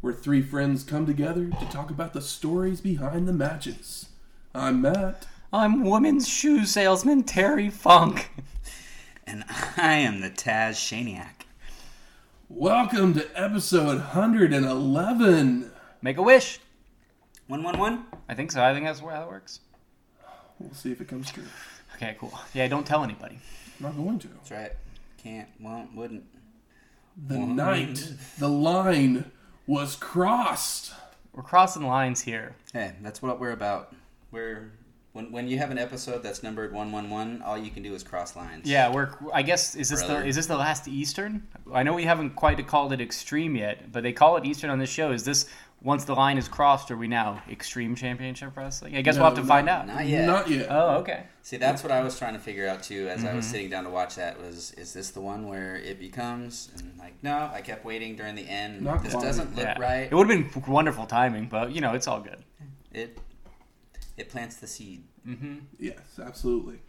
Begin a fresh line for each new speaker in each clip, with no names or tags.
where three friends come together to talk about the stories behind the matches. I'm Matt.
I'm women's shoe salesman Terry Funk.
And I am the Taz Shaniac.
Welcome to episode 111.
Make a wish.
111?
I think so. I think that's how it works.
We'll see if it comes true.
Okay, cool. Yeah, don't tell anybody.
I'm not going to.
That's right. Can't, won't, wouldn't.
The night the line was crossed.
We're crossing lines here.
Hey, that's what we're about. We're when when you have an episode that's numbered 111, all you can do is cross lines.
Yeah, we're. I guess is this
Brother.
the is this the last Eastern? I know we haven't quite called it Extreme yet, but they call it Eastern on this show. Is this once the line is crossed? Are we now Extreme Championship Wrestling? I guess
No,
we'll have to
not-
find out.
Not yet.
Not yet.
Oh, okay.
See, that's what I was trying to figure out too as I was mm-hmm. sitting down to watch that was is this the one where it becomes and like no, I kept waiting during the end.
Not
this
quite.
doesn't look
Yeah.
right.
It would have been wonderful timing, but you know it's all good.
It it plants the seed. Mm-hmm.
Yes, absolutely.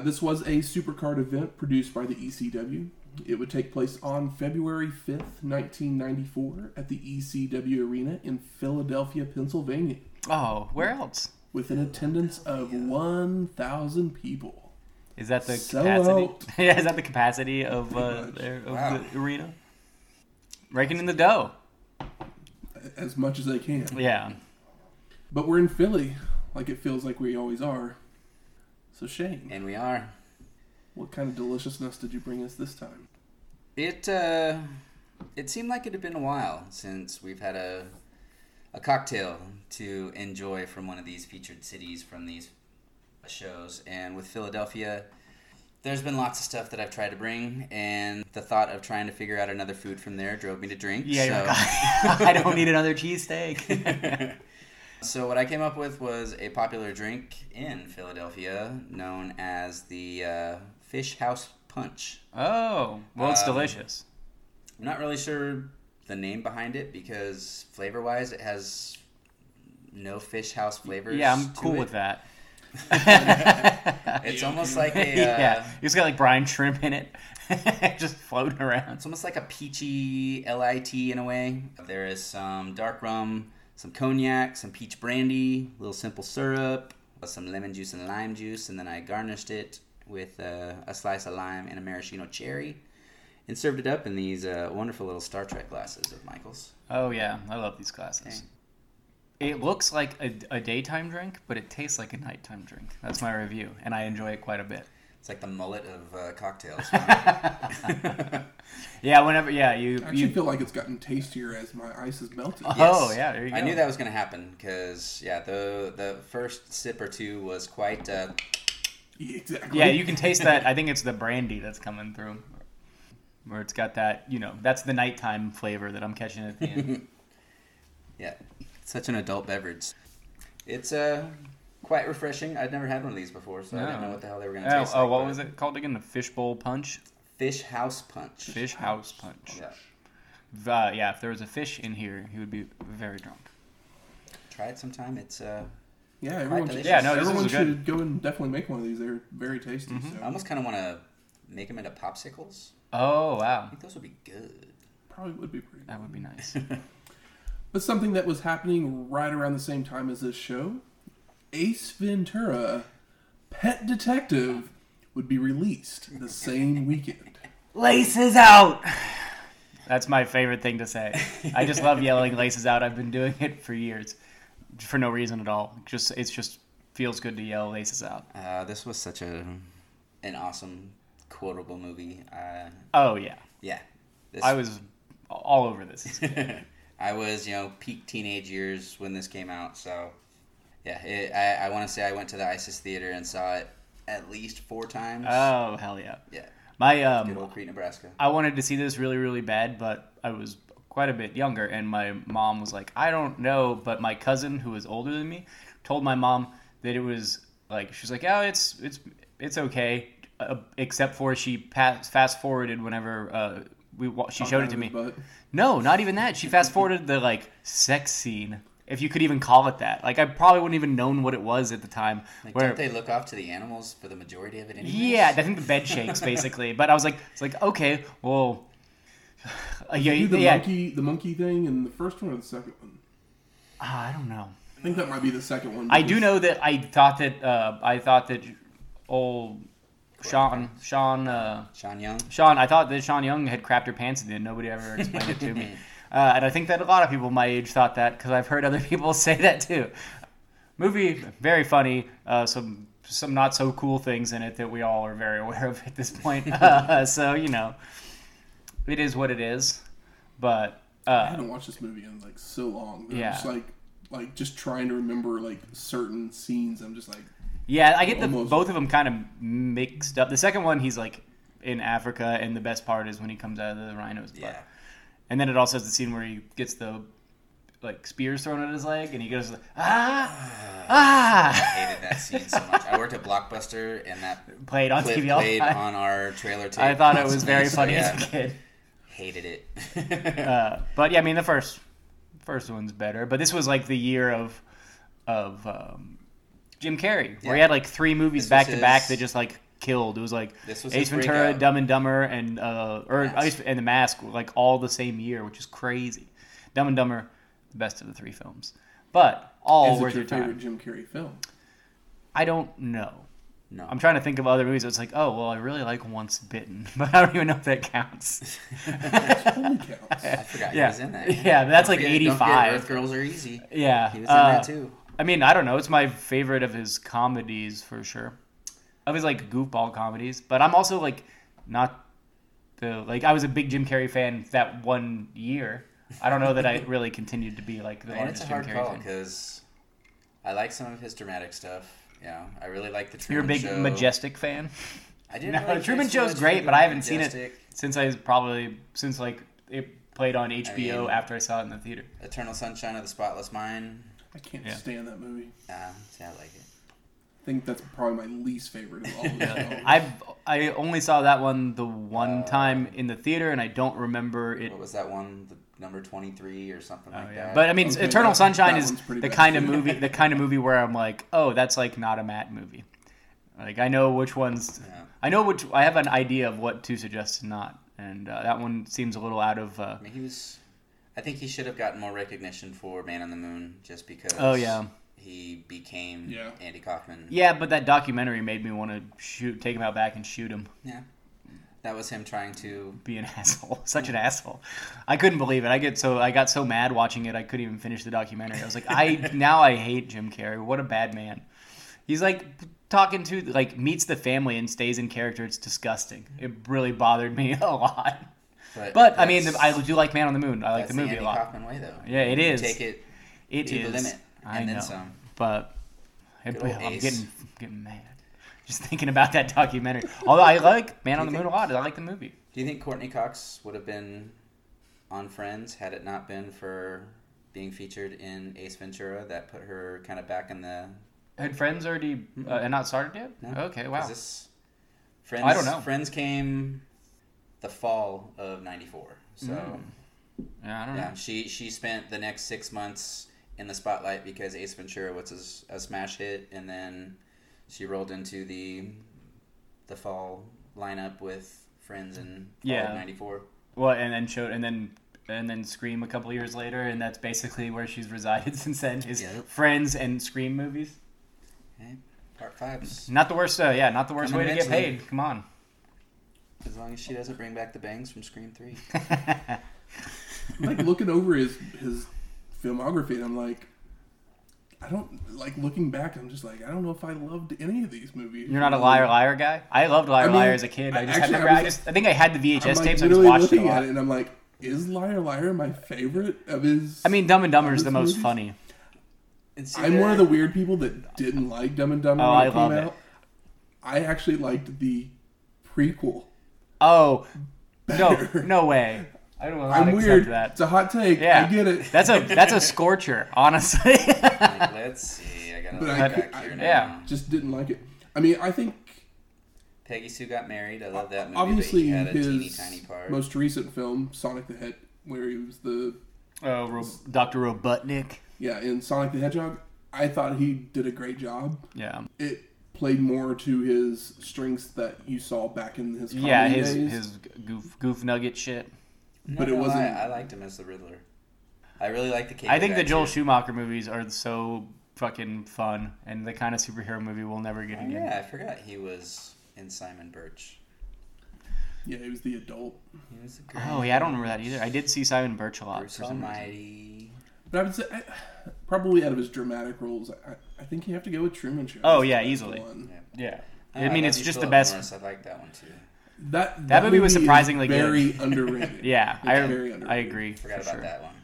This was a supercard event produced by the ECW. It would take place on February 5th, 1994, at the ECW Arena in Philadelphia, Pennsylvania,
Oh, where else?
with an attendance of 1,000 people.
Is that the
Sell
capacity? yeah, is that the capacity of, uh, their, of
Wow.
the arena? Raking in the dough.
As much as they can.
Yeah.
But we're in Philly, like it feels like we always are. So, Shane,
And we are.
what kind of deliciousness did you bring us this time?
It uh, it seemed like it had been a while since we've had a a cocktail to enjoy from one of these featured cities from these shows. And with Philadelphia, there's been lots of stuff that I've tried to bring, and the thought of trying to figure out another food from there drove me to drink.
Yeah,
so.
like, I don't need another cheesesteak.
So what I came up with was a popular drink in Philadelphia known as the uh, Fish House Punch.
oh, well, it's
Um,
delicious.
I'm not really sure the name behind it because flavor wise it has no fish house flavors.
Yeah, I'm cool
it.
with that.
It's almost like a uh,
yeah, it's got like brine shrimp in it, just floating around.
it's almost like a peachy lit in a way. There is some dark rum, some cognac, some peach brandy, a little simple syrup, some lemon juice and lime juice, and then I garnished it with uh, a slice of lime and a maraschino cherry, and served it up in these uh, wonderful little Star Trek glasses of Michael's.
Oh yeah, I love these glasses. It looks like a, a daytime drink, but it tastes like a nighttime drink. That's my review, and I enjoy it quite a bit.
It's like the mullet of uh, cocktails.
Yeah, whenever yeah you
I actually
you.
feel like it's gotten tastier as my ice has melted.
Oh yeah, there you go.
I knew that was going to happen because yeah, the the first sip or two was quite. Uh,
Yeah, exactly.
Yeah, you can taste that. I think it's the brandy that's coming through, where it's got that. You know, that's the nighttime flavor that I'm catching at the end.
yeah, such an adult beverage. It's uh quite refreshing. I'd never had one of these before, so I didn't know what the hell they were going to
oh,
taste
oh,
like.
what was it called again? The fishbowl punch,
Fish House Punch.
fish house punch.
Yeah,
Uh, yeah, if there was a fish in here, he would be very drunk.
try it sometime. It's uh,
Yeah, everyone should.
Yeah, no,
everyone
is good.
should go and definitely make one of these. They're very tasty. Mm-hmm.
I
So
almost kind of want to make them into popsicles.
Oh wow,
I think those would be good.
probably would be pretty.
that would be nice.
But something that was happening right around the same time as this show, Ace Ventura, Pet Detective, would be released the same weekend.
laces out. That's my favorite thing to say. I just love yelling laces out. I've been doing it for years, for no reason at all. Just it's just feels good to yell laces out.
Uh, this was such a an awesome quotable movie. Uh,
Oh yeah,
yeah, this
I was all over this.
I was, you know, peak teenage years when this came out. So, yeah, it, I, I want to say I went to the ISIS theater and saw it at least four times.
Oh hell yeah!
yeah,
My
good
um,
old Crete, Nebraska.
I wanted to see this really really bad, but I was quite a bit younger, and my mom was like, I don't know, but my cousin who was older than me told my mom that it was like she's like, oh, it's it's it's okay, uh, except for she pass, fast forwarded whenever uh, we she showed it to me. No, not even that. She fast forwarded the like sex scene, if you could even call it that. Like I probably wouldn't even known what it was at the time.
Like,
where
don't they look off to the animals for the majority of it anyway?
yeah, I think the bed shakes basically. But I was like, it's like okay, well, yeah,
you do the
yeah.
monkey the monkey thing in the first one or the second one?
Ah, I don't know.
I think that might be the second one.
I do know that I thought that uh, I thought that old Sean Sean uh,
Sean Young.
Sean I thought that Sean Young had crapped her pants and then nobody ever explained it to me. Uh, and I think that a lot of people my age thought that because I've heard other people say that too. Movie very funny. Uh, some some not so cool things in it that we all are very aware of at this point. Uh, so you know, it is what it is. But
I
uh,
haven't watched this movie in like so long. that I'm
Yeah.
just like like just trying to remember like certain scenes. I'm just like
Yeah, I get the
Almost.
both of them kind of mixed up. The second one, he's like in Africa, and the best part is when he comes out of the rhino's butt.
Yeah.
And then it also has the scene where he gets the like spears thrown at his leg, and he goes ah ah.
I hated that scene so much. I worked at Blockbuster, and that
Played on
clip
TV all
played
time.
on our trailer tape.
I thought it was
constantly,
very
so
funny
yeah,
as a kid.
Hated it.
Uh, but yeah, I mean the first first one's better. But this was like the year of of um, Jim Carrey, where he had like three movies
This
back
was
to back that just like killed. It was like
This was
Ace Ventura,
breakout.
Dumb and Dumber, and uh, or
Mask.
Ace- and The Mask, like all the same year, which is crazy. Dumb and Dumber, the best of the three films, but all
is it
worth
your
your time.
favorite Jim Carrey film?
I don't know.
No.
I'm trying to think of other movies. It's like, oh well, I really like Once Bitten, but I don't even know if that counts.
Totally counts.
I forgot
Yeah.
he was in that.
Yeah, but that's
Don't
like
forget- don't
85.
Earth Girls Are Easy.
yeah,
He was in
uh,
that too.
I mean, I don't know. It's my favorite of his comedies for sure. Of his like goofball comedies, but I'm also like not the like I was a big Jim Carrey fan that one year. I don't know that I really continued to be like the
And it's
largest
a
Jim
hard
Carrey
call
fan.
because I like some of his dramatic stuff. You know, I really like the Truman Show.
You're a big
Show.
Majestic fan
I didn't
No,
really
Truman
care too
Show's great, but I haven't seen it.
Majestic.
since I was probably since like it played on HBO
mean-
after I saw it in the theater.
Eternal Sunshine of the Spotless Mind.
I can't
Yeah.
stand that movie.
Uh, see, I like it.
I think that's probably my least favorite of all of them.
I've I only saw that one the one
Uh,
time in the theater, and I don't remember it
What was that one? The number twenty three or something
Oh,
like
yeah.
that.
But I mean,
Okay,
Eternal
that-
Sunshine
that
is the
bad.
kind of movie, the kind of movie where I'm like, oh, that's like not a Matt movie. Like I know which ones,
Yeah.
I know which, I have an idea of what to suggest and not, and uh, that one seems a little out of. Uh,
I mean, he was. I think he should have gotten more recognition for Man on the Moon just because.
Oh, yeah.
He became
Yeah.
Andy Kaufman.
yeah, but that documentary made me want to shoot, take him out back and shoot him.
Yeah. That was him trying to.
Be an asshole, such an asshole. I couldn't believe it. I get so I got so mad watching it. I couldn't even finish the documentary. I was like, I now I hate Jim Carrey. What a bad man. He's like talking to like meets the family and stays in character. It's disgusting. It really bothered me a lot.
But,
But I mean, I do like Man on the Moon. I like the movie
Andy
a lot.
Kaufman way, though.
Yeah, it is.
Take it
It
to
is.
the limit,
I
and
know.
then some.
But I'm getting getting mad just thinking about that documentary. Although I like Man on the
you
Moon a lot. I like the movie.
Do you think Courteney Cox would have been on Friends had it not been for being featured in Ace Ventura? That put her kind of back in the.
Had Friends already uh, and not started yet?
No.
Okay, wow.
This, Friends,
I don't know.
Friends came the fall of '94, so
Mm. Yeah, I don't
yeah,
know.
she she spent the next six months in the spotlight because Ace Ventura was a, a smash hit, and then she rolled into the the fall lineup with Friends in fall
Yeah.
'94.
Well, and then showed and then and then Scream a couple years later, and that's basically where she's resided since then. Is
Yep.
Friends and Scream movies.
Okay, part fives.
Not the worst. Uh, yeah, not the worst way
Coming
to get paid. Come on.
As long as she doesn't bring back the bangs from Scream Three.
like looking over his his filmography, and I'm like, I don't like looking back. I'm just like, I don't know if I loved any of these movies.
You're not a liar liar guy. I loved liar
I mean,
liar as a kid. I
I-
just
actually,
remember.
I
I,
was-
just I think I had the VHS
I'm like
tapes. I just
literally
watched it a
looking
lot.
at it, and I'm like, is Liar Liar my favorite of his?
I mean, Dumb and Dumber is the most
movies?
funny.
And see
I'm one of the weird people that didn't like Dumb and Dumber
Oh,
when
I
it came
love it.
out. I actually liked the prequel.
Oh no, no way. I don't know.
I'm weird.
That.
It's a hot take.
Yeah,
I get it.
That's a that's a scorcher, honestly.
Like, let's see. I gotta
But
look
I-
back
I-
here now.
yeah.
Just didn't like it. I mean, I think
Peggy Sue got married. I love that movie.
obviously
but he had a teeny
his
tiny part.
most recent film, Sonic the Hedge, where he was the
oh, Ro- Dr. Robotnik.
yeah in Sonic the Hedgehog. I thought he did a great job.
Yeah,
It played more to his strengths that you saw back in his comedy
yeah, his
days.
his goof goof nugget shit.
Not
but it
gonna
wasn't-
I liked him as the Riddler. I really like the cable
I think
guy,
the Joel
too.
Schumacher movies are so fucking fun and the kind of superhero movie we'll never get
Oh,
again.
yeah, I forgot he was in Simon Birch.
yeah, he was the adult.
He was a great
Oh yeah, I don't remember that either. I did see Simon Birch a lot.
Bruce
for some reason.
Almighty.
But I would say I, probably out of his dramatic roles, I, I think you have to go with Truman Show.
Oh, yeah, easily.
one.
Yeah,
Oh,
I mean
love
it's just the best.
Morris. I like that one too.
That
That movie was
is
surprisingly good.
very underrated.
Yeah,
It's
I
very
I
underrated.
agree.
Forgot
for
about
sure.
that one.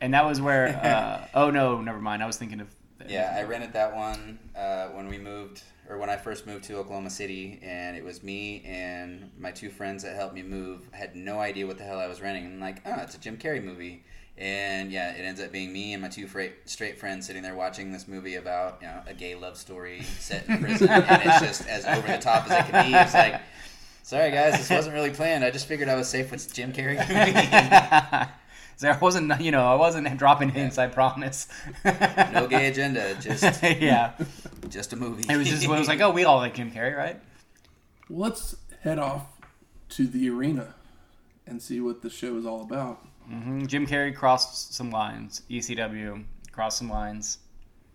And that was where. Uh, oh no, never mind. I was thinking of.
Yeah, I rented that one uh, when we moved, or when I first moved to Oklahoma City, and it was me and my two friends that helped me move. I had no idea what the hell I was renting. I'm like, oh, it's a Jim Carrey movie, and yeah, it ends up being me and my two fra- straight friends sitting there watching this movie about you know a gay love story set in prison, and it's just as over the top as it can be. It's like. Sorry guys, this wasn't really planned. I just figured I was safe with Jim Carrey. movie.
so I wasn't, you know, I wasn't dropping hints. I promise.
no gay agenda, just
yeah,
just a movie.
it was just. It was like, oh, we all like Jim Carrey, right?
Let's head off to the arena and see what the show is all about.
hmm Jim Carrey crossed some lines. ECW crossed some lines.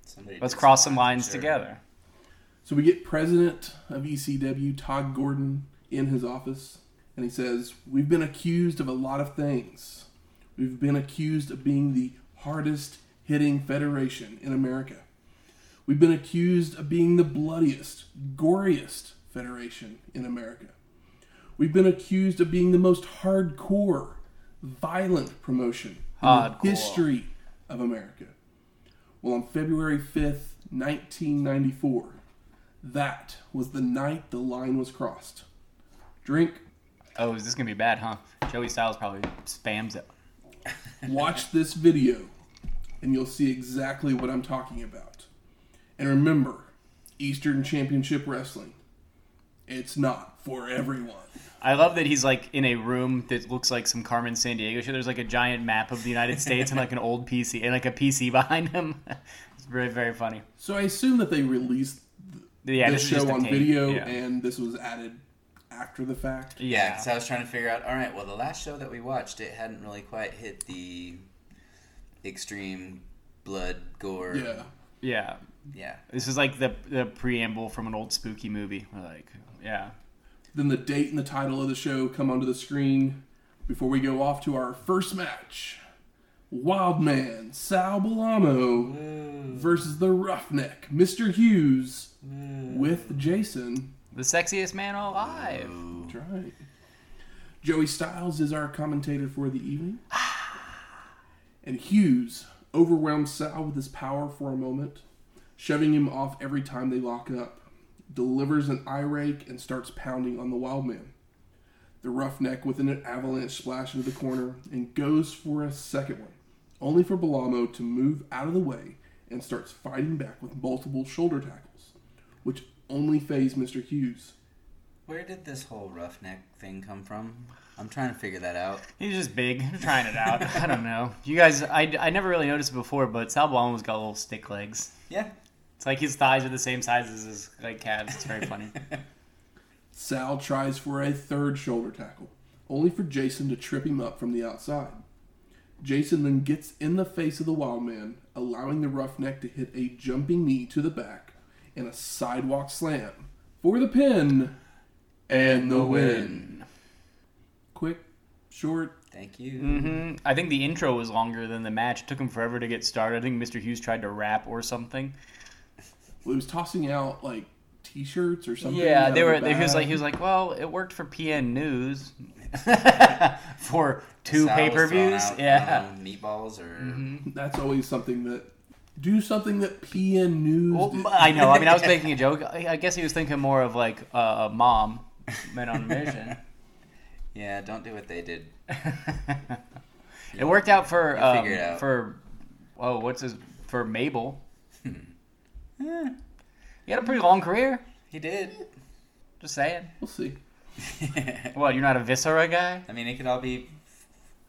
Somebody
Let's cross some
I'm
lines
sure.
together.
So we get president of ECW Todd Gordon in his office, and he says, "We've been accused of a lot of things. We've been accused of being the hardest hitting federation in America. We've been accused of being the bloodiest, goriest federation in America. We've been accused of being the most hardcore, violent promotion in the history of America." Well, on February 5th, 1994, that was the night the line was crossed. Drink,
Oh, is this gonna be bad, huh? Joey Styles probably spams it.
watch this video, and you'll see exactly what I'm talking about. And remember, Eastern Championship Wrestling, it's not for everyone.
I love that he's like in a room that looks like some Carmen Sandiego show. There's like a giant map of the United States and like an old PC and like a PC behind him. it's very very funny.
So I assume that they released
Yeah,
this
this
show on
tape.
video,
Yeah.
and this was added after the fact.
Yeah,
Yeah.
because I was trying to figure out. All right, well, the last show that we watched, it hadn't really quite hit the extreme blood gore.
Yeah.
Yeah.
yeah.
This is like the the preamble from an old spooky movie. Like, yeah.
Then the date and the title of the show come onto the screen before we go off to our first match. Wildman Sal Bellomo versus the Roughneck Mr. Hughes with Jason.
The sexiest man alive.
That's right. Joey Styles is our commentator for the evening. Ah. And Hughes overwhelms Sal with his power for a moment, shoving him off every time they lock up, delivers an eye rake, and starts pounding on the wild man. The roughneck with an avalanche splash into the corner and goes for a second one, only for Bellomo to move out of the way and starts fighting back with multiple shoulder tackles, which only faze Mr. Hughes.
Where did this whole roughneck thing come from? I'm trying to figure that out.
He's just big, trying it out. I don't know. You guys, I, I never really noticed it before, but Sal Bellomo's got little stick legs.
Yeah.
It's like his thighs are the same size as his like calves. It's very funny.
Sal tries for a third shoulder tackle, only for Jason to trip him up from the outside. Jason then gets in the face of the wild man, allowing the roughneck to hit a jumping knee to the back and a sidewalk slam for the pin and the win. Quick, short,
Thank you.
hmm I think the intro was longer than the match. It took him forever to get started. I think Mr. Hughes tried to rap or something.
well, he was tossing out like t-shirts or something.
Yeah, they were.
the
he was like, he was like, well, it worked for PN News for two pay per views.
out,
Yeah.
I don't know, meatballs or
That's always something that do something that PN News.
Well. I know. I mean, I was making a joke. I I guess he was thinking more of like uh, a mom, men on a mission.
Yeah, don't do what they did.
it worked out for um,
out.
for oh what's his for Mabel.
Eh,
He had a pretty long career.
he did.
Just saying.
We'll see.
What? You're not a Viscera guy?
I mean, it could all be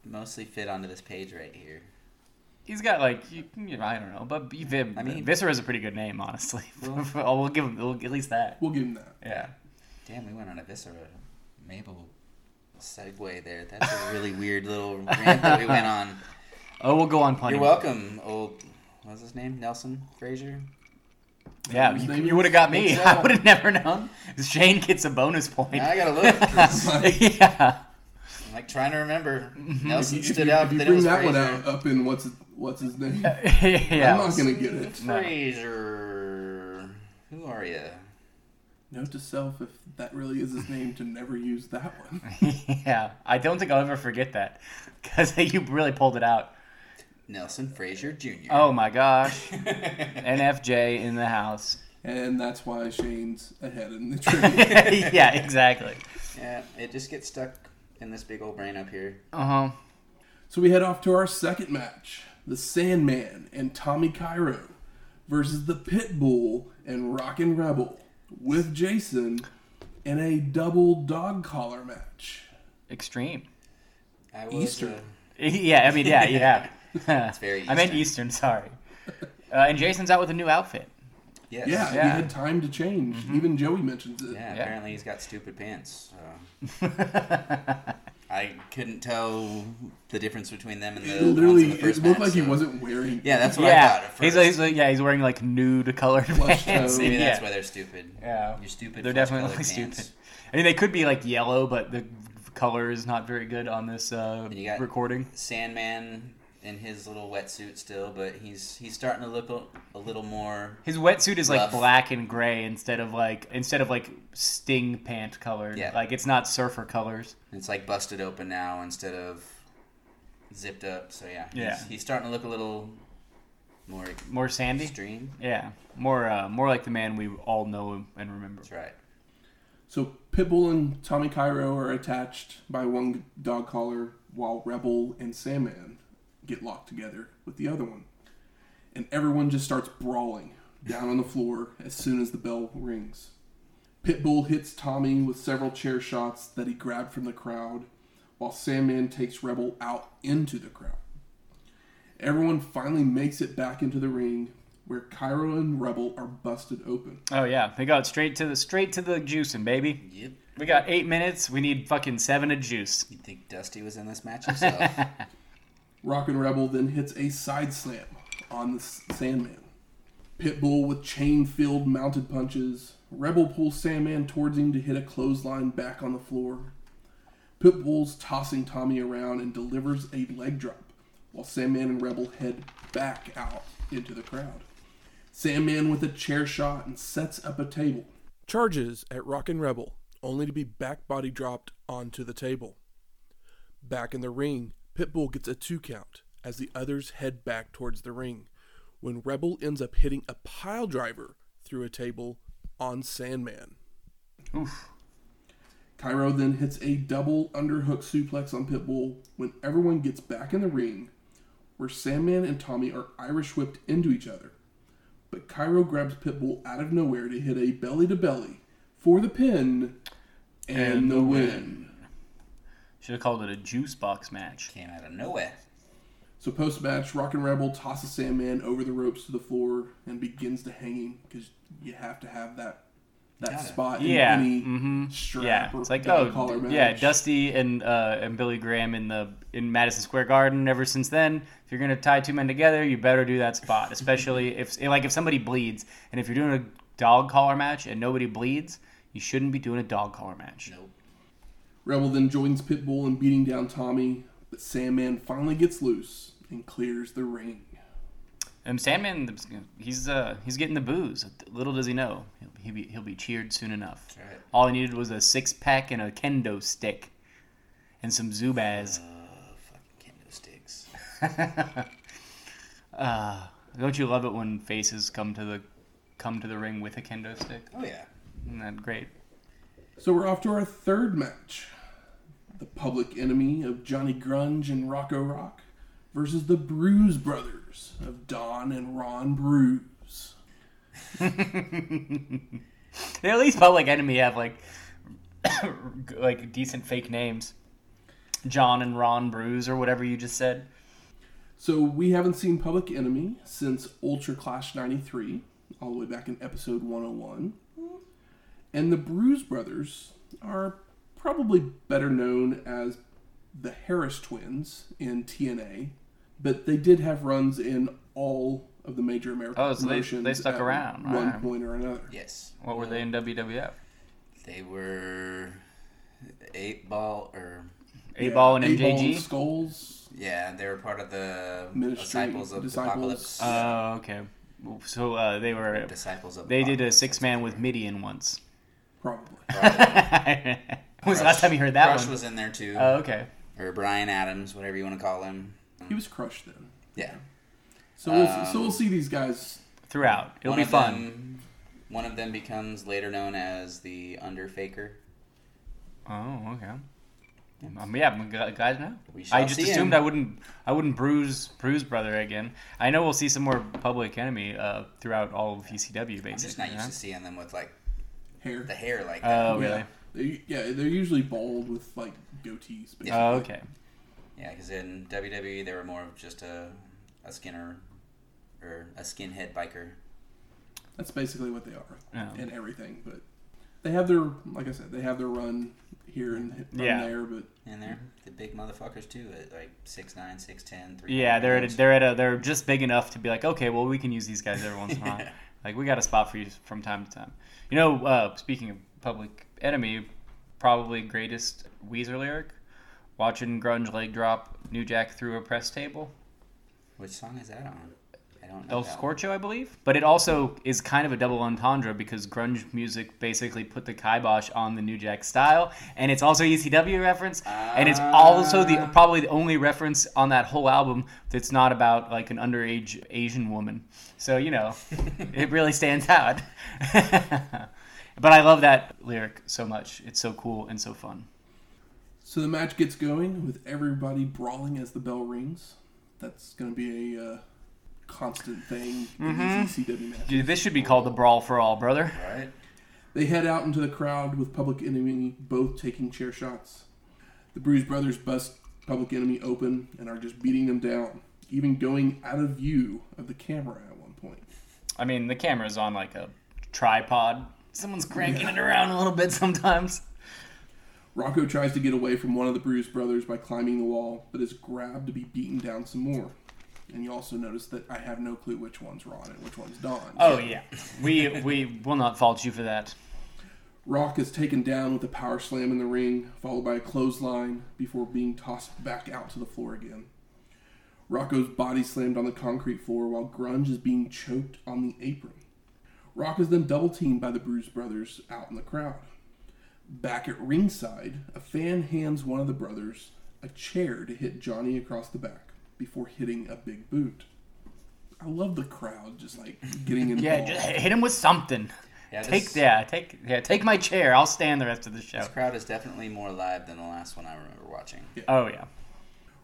mostly fit onto this page right here.
He's got like you, you know I don't know, but I
I
mean
mean-
Viscera is a pretty good name, honestly.
Well-
oh, we'll give him we'll, at least that.
We'll give him that.
Yeah.
Damn, we went on a Viscera Mabel segue there. That's a really weird little rant that we went on.
Oh, we'll go on plenty.
You're welcome, old. What's his name? Nelson Frazier.
Yeah, you, you would have got me.
Think.
I would have never known. Shane gets a bonus point.
Now I gotta look. 'cause
yeah.
I'm like trying to remember.
Mm-hmm.
Nelson
If
stood
you,
out,
if you
but then it
bring
was
that one out up in what's what's his name?
yeah.
I'm not gonna get it.
No.
Who are you?
Note to self: if that really is his name, to never use that one.
yeah. I don't think I'll ever forget that because you really pulled it out.
Nelson Frazier Jr.
Oh my gosh. NFJ in the house.
And that's why Shane's ahead in the trivia.
yeah, exactly.
Yeah, it just gets stuck in this big old brain up here.
Uh huh.
so we head off to our second match: the Sandman and Tommy Cairo versus the Pitbull and Rockin' Rebel with Jason in a double dog collar match.
Extreme.
I was,
Eastern.
uh,
Yeah, I mean, yeah, yeah.
It's very
I meant
Eastern.
Eastern, sorry. Uh, and Jason's out with a new outfit.
Yes.
Yeah, we
Yeah.
had time to change. Even Joey mentions it.
Yeah,
Yeah.
apparently he's got stupid pants. So. I couldn't tell the difference between them and the
It literally,
ones in the
it
first
looked
match,
like he wasn't wearing.
Yeah, that's what I thought at first.
he's, he's like, yeah, he's wearing like nude colored
Flush
pants.
tone.
Maybe
yeah.
that's why they're stupid.
Yeah.
You're stupid.
They're definitely
colored
stupid. I mean, they could be like yellow, but the color is not very good on this uh,
you got-
recording.
Sandman in his little wetsuit still, but he's he's starting to look a, a little more.
His wetsuit is like black and gray instead of like instead of like sting pant colored.
Yeah.
Like it's not surfer colors.
It's like busted open now instead of zipped up. So yeah, he's,
Yeah.
he's starting to look a little more
More sandy.
extreme.
Yeah, more uh, more like the man we all know and remember.
That's right.
So Pitbull and Tommy Cairo are attached by one dog collar, while Rebel and Sandman get locked together with the other one. And everyone just starts brawling down on the floor as soon as the bell rings. Pitbull hits Tommy with several chair shots that he grabbed from the crowd, while Sandman takes Rebel out into the crowd. Everyone finally makes it back into the ring, where Cairo and Rebel are busted open.
Oh yeah, they got straight to the straight to the juicing, baby.
Yep.
We got eight minutes. We need fucking seven of juice.
You think Dusty was in this match himself?
Rockin' Rebel then hits a side slam on the Sandman. Pitbull with chain filled mounted punches. Rebel pulls Sandman towards him to hit a clothesline back on the floor. Pitbull's tossing Tommy around and delivers a leg drop, while Sandman and Rebel head back out into the crowd. Sandman with a chair shot and sets up a table. Charges at Rockin' Rebel, only to be back body dropped onto the table. Back in the ring, Pitbull gets a two count as the others head back towards the ring, when Rebel ends up hitting a pile driver through a table on Sandman.
Oof.
Cairo then hits a double underhook suplex on Pitbull when everyone gets back in the ring, where Sandman and Tommy are Irish whipped into each other. But Cairo grabs Pitbull out of nowhere to hit a belly to belly for the pin and,
And
the
the
win.
Should have called it a juice box match.
Came out of nowhere.
So post match, Rockin' Rebel tosses Sandman over the ropes to the floor and begins to hang him because you have to have that that
Gotta.
spot
Yeah.
in any
hmm
strap
Yeah.
or
It's like oh
collar match.
yeah, Dusty and uh, and Billy Graham in the in Madison Square Garden. Ever since then, if you're gonna tie two men together, you better do that spot. Especially if like if somebody bleeds, and if you're doing a dog collar match and nobody bleeds, you shouldn't be doing a dog collar match.
Nope.
Rebel then joins Pitbull in beating down Tommy, but Sandman finally gets loose and clears the ring.
And Sandman, he's uh he's getting the booze. Little does he know, he'll, he'll be he'll be cheered soon enough.
That's.
All he needed was a six pack and a kendo stick, and some Zubaz.
Uh, fucking kendo sticks.
Uh, don't you love it when faces come to the come to the ring with a kendo stick?
Oh yeah.
Isn't that great?
So we're off to our third match. the Public Enemy of Johnny Grunge and Rocco Rock, versus the Bruise Brothers of Don and Ron Bruise.
They at least Public Enemy have like like decent fake names. John and Ron Bruise or whatever you just said.
So we haven't seen Public Enemy since Ultra Clash 93, all the way back in episode 101. And the Bruise Brothers are probably better known as the Harris Twins in TNA, but they did have runs in all of the major American
Oh, so they-
promotions
they stuck
at
around,
one
right.
point or another.
Yes.
What were they in WWF?
They were eight ball or
Eight Ball and
Eight Ball
MJG.
and Skulls.
yeah, they were part of the
Ministry,
disciples of
Disciples.
Apocalypse.
Oh, okay. So uh, they were
disciples of
they did a six man with Mideon once.
Probably.
when was the last time you heard that
Crush
one?
was in there too,
Oh, okay.
or Brian Adams, whatever you want to call him.
He was crushed then.
Yeah,
So we'll, so we'll see these guys.
Throughout, it'll be fun.
Them, one of them becomes later known as the Underfaker.
Oh, okay. Um, yeah, gu- guys know.
We shall
I just assumed
him.
I wouldn't. I wouldn't bruise bruise brother again. I know we'll see some more Public Enemy uh, throughout all of ECW. Basically.
I'm just not used
know?
to seeing them with like
Hair.
the hair like that.
Oh, really?
Yeah. They, yeah, they're usually bald with like goatees. Basically.
Oh, okay.
Yeah, because in WWE they were more of just a a skinner or a skinhead biker.
That's basically what they are
Yeah.
and everything. But they have their, like I said, they have their run here and run
Yeah.
there. But
And they're the big motherfuckers too, at like 6'9", 6'10", 300
Yeah, they're at a, they're at a, they're just big enough to be like, okay, well, we can use these guys every once in a while. Like we got a spot for you from time to time. You know, uh, speaking of Public Enemy, probably greatest Weezer lyric. Watching grunge leg drop New Jack through a press table.
Which song is that on? I don't know.
El
that
Scorcho, I believe. But it also is kind of a double entendre because grunge music basically put the kibosh on the New Jack style, and it's also ECW reference, and it's also the
Ah.
probably the only reference on that whole album that's not about like an underage Asian woman. So you know, it really stands out. but I love that lyric so much. It's so cool and so fun.
so the match gets going with everybody brawling as the bell rings. That's going to be a uh, constant thing in these ECW matches.
Dude, this should be called the Brawl for All, brother.
Right?
They head out into the crowd with Public Enemy both taking chair shots. The Bruise Brothers bust Public Enemy open and are just beating them down, even going out of view of the camera at one point.
I mean, the camera's on like a tripod. Someone's cranking it around a little bit sometimes.
Rocco tries to get away from one of the Bruise Brothers by climbing the wall, but is grabbed to be beaten down some more. And you also notice that I have no clue which one's Ron and which one's Don.
Oh yeah, we we will not fault you for that.
Rock is taken down with a power slam in the ring, followed by a clothesline before being tossed back out to the floor again. Rocco's body slammed on the concrete floor while Grunge is being choked on the apron. Rock is then double teamed by the Bruise Brothers out in the crowd. Back at ringside, a fan hands one of the brothers a chair to hit Johnny across the back before hitting a big boot. I love the crowd just like getting involved.
Yeah, just hit him with something.
Yeah,
Take
this,
yeah, take yeah, take my chair. I'll stand the rest of the show.
this crowd is definitely more live than the last one I remember watching.
Oh yeah.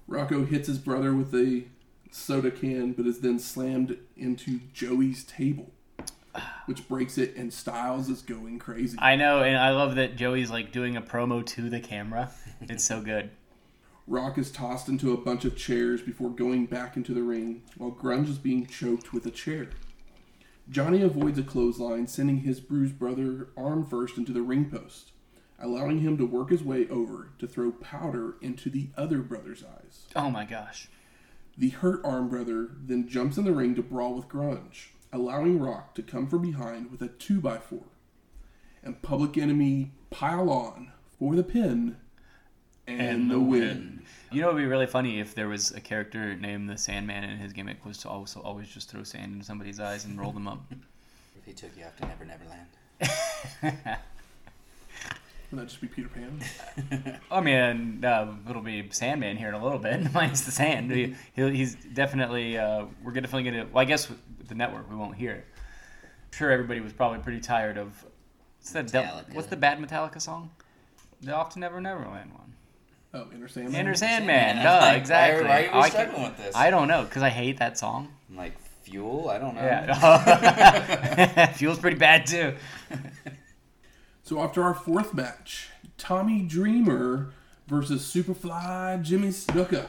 Rocco hits his brother with a soda can, but is then slammed into Joey's table, which breaks it, and Styles is going crazy.
I know, and I love that Joey's like doing a promo to the camera. It's so good.
Rock is tossed into a bunch of chairs before going back into the ring, while Grunge is being choked with a chair. Johnny avoids a clothesline, sending his bruised brother arm first into the ring post, allowing him to work his way over to throw powder into the other brother's eyes.
Oh my gosh.
The hurt arm brother then jumps in the ring to brawl with Grunge, allowing Rock to come from behind with a 2x4. And Public Enemy pile on for the pin and,
And
the, wind.
You know, it'd be really funny if there was a character named the Sandman, and his gimmick was to also always just throw sand in somebody's eyes and roll them up.
If he took you off to Never Never Land.
Would that just be Peter Pan?
I mean, uh, it'll be Sandman here in a little bit, minus the sand. He, he'll- he's definitely, uh, we're definitely going to, well, I guess with the network, we won't hear it. I'm sure everybody was probably pretty tired of, what's that, Del- what's the bad Metallica song? The Off to Never Neverland one.
Oh, Inner Sandman.
Enter Sandman.
I'm
Duh,
like, why are-
exactly.
Why are,
I
we
can't-
struggling with oh, this?
I don't know because I hate that song.
I'm like fuel. I don't know.
Yeah, feels pretty bad too.
So after our fourth match, Tommy Dreamer versus Superfly Jimmy Snuka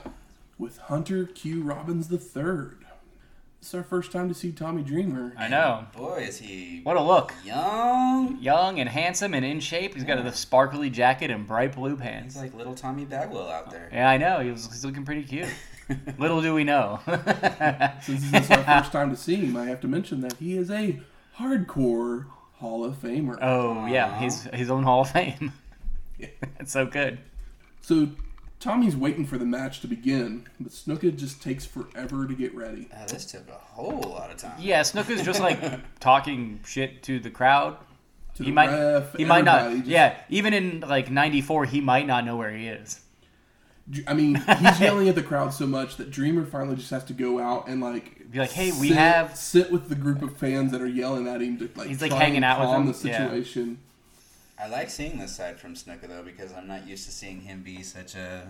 with Hunter Q Robbins III. It's our first time to see Tommy Dreamer.
I know.
Boy, is he
What a look.
young.
Young and handsome and in shape. He's got the sparkly jacket and bright blue pants.
He's like little Tommy Bagwell out there.
Yeah, I know. He was, he's looking pretty cute. Little do we know.
Since this is our first time to see him, I have to mention that he is a hardcore Hall of Famer.
oh yeah, his his own Hall of Fame. That's so good.
So Tommy's waiting for the match to begin, but Snuka just takes forever to get ready.
Uh, this took a whole lot of time.
Yeah, Snuka's just like talking shit to the crowd.
To
He
the
might
ref,
he might not.
just-
Yeah, even in like '94, he might not know where he is.
I mean, he's yelling at the crowd so much that Dreamer finally just has to go out and like
Be like, "Hey, we
sit,
have."
sit with the group of fans that are yelling at him to like
He's, like,
try
hanging
and
out with them.
the
Yeah.
Situation.
I like seeing this side from Snuka though because I'm not used to seeing him be such a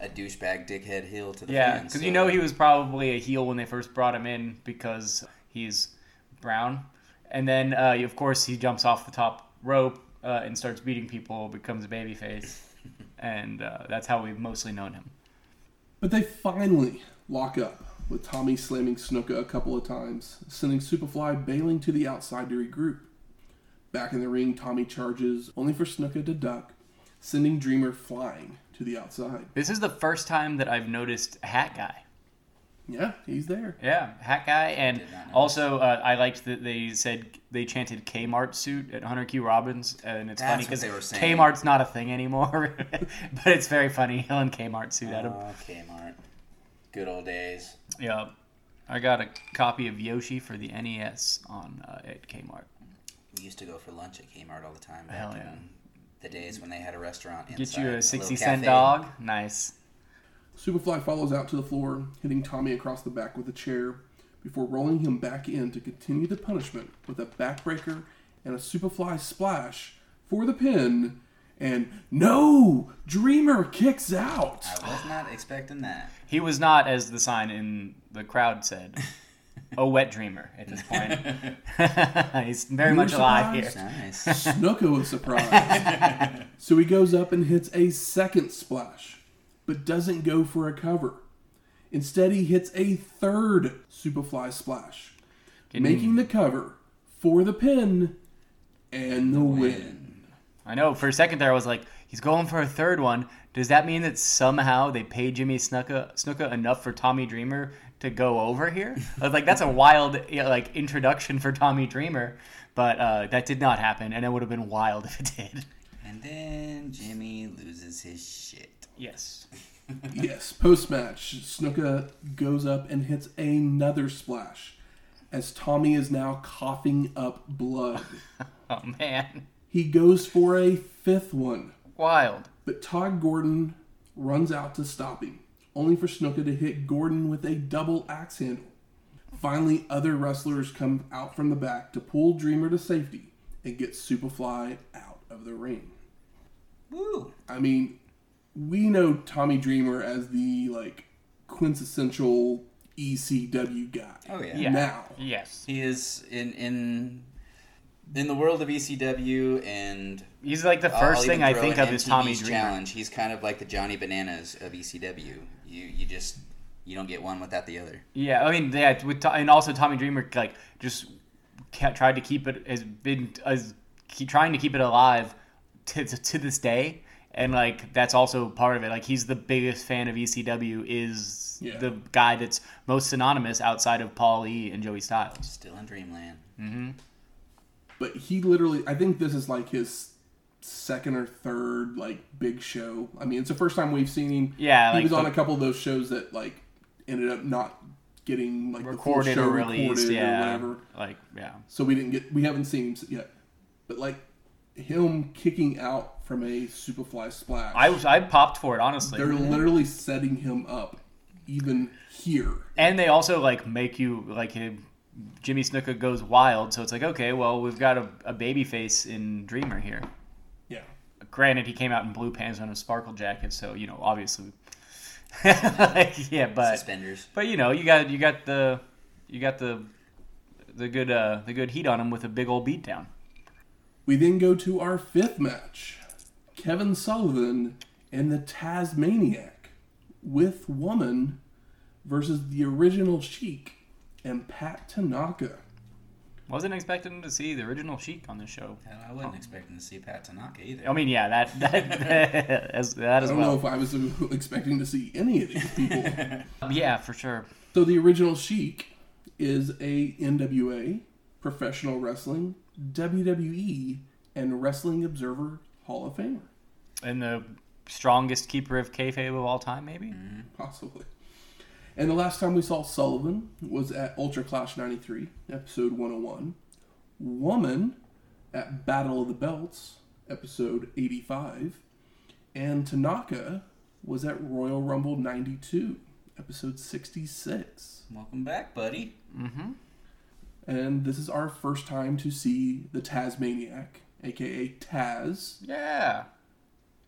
a douchebag, dickhead heel to the
Yeah,
fans.
because
so-
you know he was probably a heel when they first brought him in because he's brown, and then uh, of course he jumps off the top rope uh, and starts beating people, becomes a babyface, and uh, that's how we've mostly known him.
But they finally lock up with Tommy slamming Snuka a couple of times, sending Superfly bailing to the outside to regroup. Back in the ring, Tommy charges, only for Snuka to duck, sending Dreamer flying to the outside.
This is the first time that I've noticed Hat Guy.
Yeah, he's there.
Yeah, Hat Guy, and
Did
also uh, I liked that they said they chanted Kmart suit at Hunter Q Robbins, and it's
That's
funny because
they were saying.
Kmart's not a thing anymore, but it's very funny. He'll in Kmart suit at him.
Oh, Kmart. Good old days.
Yeah, I got a copy of Yoshi for the NES on uh, at Kmart.
We used to go for lunch at Kmart all the time. Back
Hell yeah.
The days when they had a restaurant. Inside, Get
you a sixty cent
cafe.
dog. Nice.
Superfly follows out to the floor, hitting Tommy across the back with a chair, before rolling him back in to continue the punishment with a backbreaker and a Superfly splash for the pin. And no! Dreamer kicks out!
I was not expecting that.
He was not, as the sign in the crowd said, a wet dreamer at this point. He's very
You
much alive here.
Nice.
Snuka was surprised. so he goes up and hits a second splash, but doesn't go for a cover. Instead, he hits a third Superfly splash,
Can-
making the cover for the pin and the win.
I know. For a second there, I was like, he's going for a third one. Does that mean that somehow they paid Jimmy Snuka, Snuka enough for Tommy Dreamer to go over here? I was like, that's a wild you know, like introduction for Tommy Dreamer, but uh, that did not happen, and it would have been wild if it did.
and then Jimmy loses his shit.
Yes.
yes, post match, Snuka goes up and hits another splash as Tommy is now coughing up blood.
Oh man,
He goes for a fifth one,
wild.
but Todd Gordon runs out to stop him, only for Snuka to hit Gordon with a double axe handle. Finally, other wrestlers come out from the back to pull Dreamer to safety and get Superfly out of the ring.
Woo!
I mean, we know Tommy Dreamer as the like quintessential ECW guy.
Oh yeah.
Yeah.
Now,
Yes.
He is in in in the world of ECW and
He's like the 1st
I'll
thing I think
in
of is
MTV's
Tommy Dreamer.
Challenge. He's kind of like the Johnny Bananas of ECW. You you just you don't get one without the other.
Yeah, I mean, yeah, with To- and also Tommy Dreamer like just ca- tried to keep it has been as keep trying to keep it alive to, to, to this day, and like that's also part of it. Like he's the biggest fan of ECW, is
Yeah.
the guy that's most synonymous outside of Paul E and Joey Styles.
Still in Dreamland. Mm-hmm.
but he literally, I think this is like his second or third like big show. I mean, it's the first time we've seen him.
Yeah,
he
like
was on a couple of those shows that like ended up not getting like
Recorded
the full show
or released,
recorded
yeah,
or whatever.
like yeah,
So we didn't get, we haven't seen him yet. But like him kicking out from a Superfly splash,
I was I popped for it honestly.
they're literally setting him up even here.
And they also like make you like him, Jimmy Snuka goes wild, so it's like okay, well we've got a, a baby face in Dreamer here.
Yeah.
granted, he came out in blue pants and a sparkle jacket, so you know, obviously, like, yeah, but
Suspenders.
but you know, you got you got the you got the the good uh the good heat on him with a big old beat down.
We then go to our fifth match Kevin Sullivan and the Tasmaniac with Woman versus the original Sheik and Pat Tanaka.
Wasn't expecting to see the original Sheik on this show.
Hell, I wasn't expecting to see Pat Tanaka either.
I mean, yeah, that that as that
I
as
don't know if I was expecting to see any of these people.
Yeah, for sure.
so the original Sheik is a NWA, Professional Wrestling, WWE, and Wrestling Observer Hall of Famer,
And the strongest keeper of kayfabe of all time, maybe. Mm-hmm.
possibly. And the last time we saw Sullivan was at Ultra Clash 93, episode 101. Woman at Battle of the Belts, episode 85. And Tanaka was at Royal Rumble 92, episode 66.
Welcome back, buddy.
Mm-hmm.
And this is our first time to see the Tasmaniac, aka Taz.
Yeah.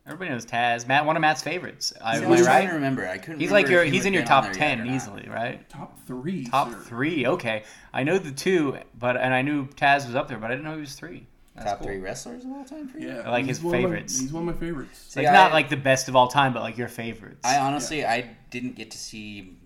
Everybody knows Taz. Matt, one of Matt's favorites. Uh, I,
See,
am
I was
I
trying to remember. I couldn't.
He's like your he's in your top ten easily, right?
Top three.
Top
sir.
three. Okay, I know the two, but and I knew Taz was up there, but I didn't know he was three. That's
Top
cool.
three wrestlers of all time for you.
Yeah,
I like his
one of my-
favorites.
he's one of my favorites.
See,
Like
I-
not like the best of all time, but like your favorites.
I honestly, I didn't get to see.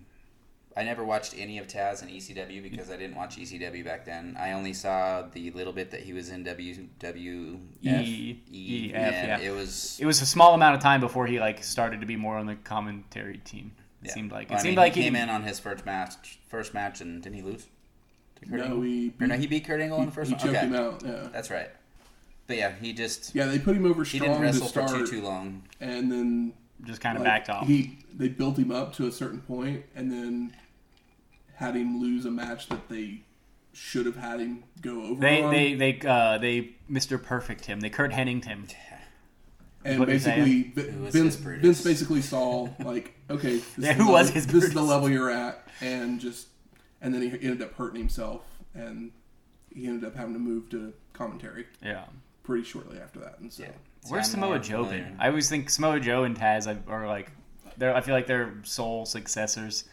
I never watched any of Taz in ECW because I didn't watch ECW back then. I only saw the little bit that he was in WWF.
E- E- F,
and
yeah.
it was.
it was a small amount of time before he like started to be more on the commentary team. It
yeah.
seemed like it
I
seemed
mean,
like
he came in on his first match. First match, and didn't he lose? To Kurt
No,
Angle?
he
Or no,
beat-
he beat Kurt Angle in the first
he
one.
choked
Okay,
him out. Yeah,
that's right. But yeah, he just
yeah. They put him over
he didn't wrestle
to
for too too long.
and then
just kind of
like,
backed off.
He they built him up to a certain point, and then had him lose a match that they should have had him go over
They
on.
they they uh they Mr. Perfect him. They Kurt Henninged him.
and
what
basically Vi-
Who
Vince? Vince basically saw like okay, this
Yeah,
is the
who was
level-
his
this is the level you're at, and just and then he ended up hurting himself, and he ended up having to move to commentary
Yeah.
pretty shortly after that, and so.
Yeah. See,
Where's
I'm
Samoa
more
Joe
familiar.
been? I always think Samoa Joe and Taz are like they're I feel like they're sole successors.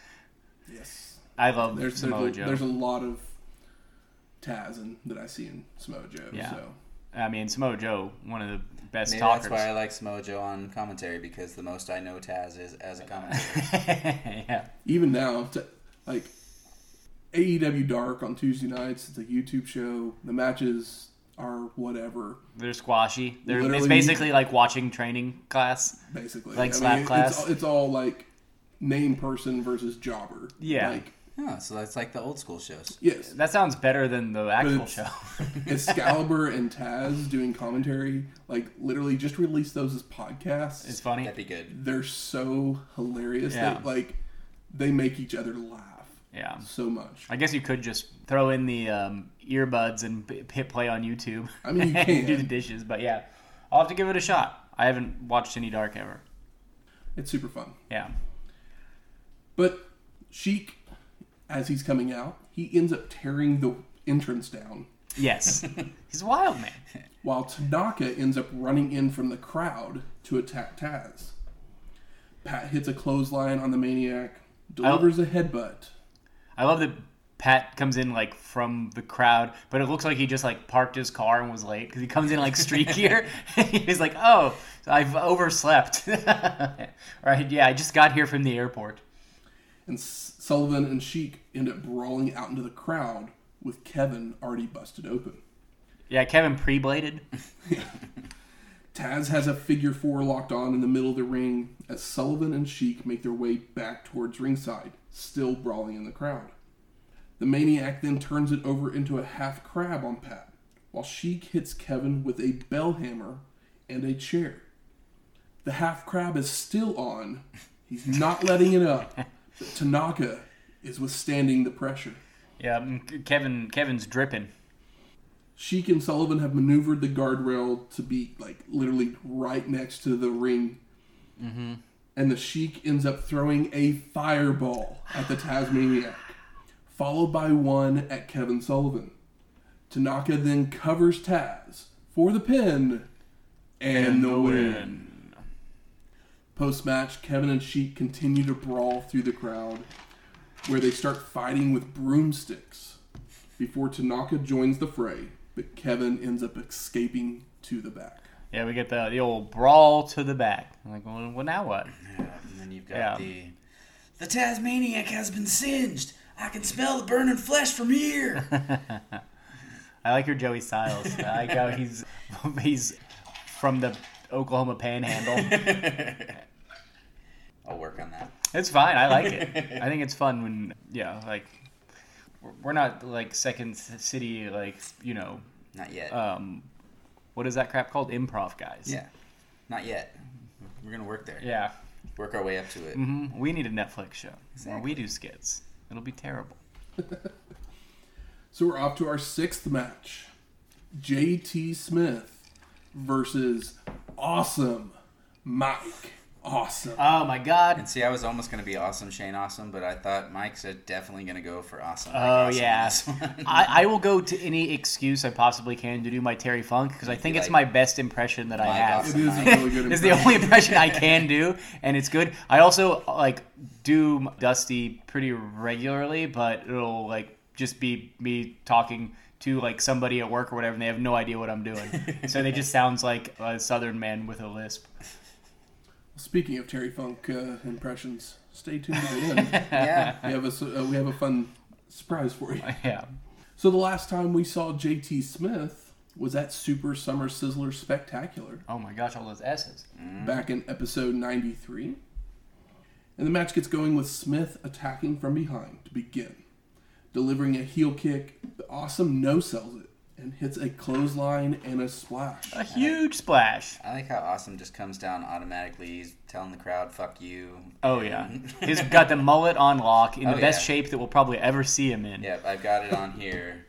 Yes.
I love
There's
Samoa
there's a,
Joe.
there's a lot of Taz in, that I see in Samoa Joe.
Yeah.
So
I mean Samoa Joe, one of the best
Maybe
talkers.
that's why I like Samoa Joe on commentary because the most I know Taz is as a commentator.
yeah.
even now, t- like AEW Dark on Tuesday nights, it's a YouTube show. The matches are whatever,
They're squashy. They're it's basically like watching training class.
basically.
Like
I
slap
mean,
class?
It's, all- it's all like name person versus jobber.
Yeah.
Like
oh, so that's like the old school shows.
yes,
That sounds better than the actual
it's-
show.
Excalibur and Taz doing commentary. Like literally, just release those as podcasts.
it's funny.
That'd be good.
They're so hilarious.
Yeah.
That, like they make each other laugh
Yeah.
so much.
I guess you could just throw in the um, earbuds and p- hit play on YouTube.
I mean, you
and do the dishes, but yeah, I'll have to give it a shot. I haven't watched any Dark ever.
It's super fun.
Yeah.
But Sheik, as he's coming out, he ends up tearing the entrance down,
Yes. He's a wild man.
while Tanaka ends up running in from the crowd to attack Taz. Pat hits a clothesline on the maniac, delivers a headbutt.
I love that Pat comes in like from the crowd, but it looks like he just like parked his car and was late because he comes in like street gear. He's like, "Oh, I've overslept." right? Yeah, I just got here from the airport.
And S- Sullivan and Sheik end up brawling out into the crowd with Kevin already busted open.
Yeah, Kevin pre-bladed.
Taz has a figure four locked on in the middle of the ring as Sullivan and Sheik make their way back towards ringside, still brawling in the crowd. The maniac then turns it over into a half crab on Pat, while Sheik hits Kevin with a bell hammer and a chair. The half crab is still on. He's not letting it up. Tanaka is withstanding the pressure.
Yeah, mm, Kevin. Kevin's dripping.
Sheik and Sullivan have maneuvered the guardrail to be like literally right next to the ring. And the Sheik ends up throwing a fireball at the Tasmaniac, followed by one at Kevin Sullivan. Tanaka then covers Taz for the pin and the win. Post match, Kevin and Sheik continue to brawl through the crowd, where they start fighting with broomsticks before Tanaka joins the fray, but Kevin ends up escaping to the back.
Yeah, we get the the old brawl to the back. I'm like, well, well, now what?
Yeah, and then you've got
Yeah.
the the Tasmaniac has been singed. I can smell the burning flesh from here.
I like your Joey Styles. I like how he's he's from the Oklahoma Panhandle.
I'll work on that.
It's fine. I like it. I think it's fun when yeah, like we're- we're not like Second City like you know
Not yet.
um what is that crap called improv guys.
yeah, not yet. We're gonna work there.
Yeah.
Work our way up to it.
hmm We need a Netflix show where we do skits. It'll be terrible.
So we're off to our sixth match JT Smith versus Awesome Mike Awesome.
Oh my god.
And see, I was almost gonna be awesome Shane Awesome, but I thought Mike's definitely gonna go for awesome. Mike
Oh
Awesome
yeah. I, I will go to any excuse I possibly can to do my Terry Funk because I think
be
it's
like,
my best impression that I have.
it
Awesome.
is a really good
It's the only impression I can do, and it's good. I also like do Dusty pretty regularly, but it'll like just be me talking to like somebody at work or whatever, and they have no idea what I'm doing. so they just sounds like a Southern man with a lisp.
Speaking of Terry Funk uh, impressions, stay tuned to the end.
yeah.
we have a uh, we have a fun surprise for you.
yeah.
So the last time we saw JT Smith was at Super Summer Sizzler Spectacular
Oh my gosh, all those S's.
back in episode 93. And the match gets going with Smith attacking from behind to begin, delivering a heel kick. The awesome no sells it and hits a clothesline and a splash.
A huge splash.
I like how Awesome just comes down automatically. He's telling the crowd, "Fuck you."
Oh yeah, he's got the mullet on lock in the
Oh,
best
yeah.
shape that we'll probably ever see him in.
Yep, I've got it on here.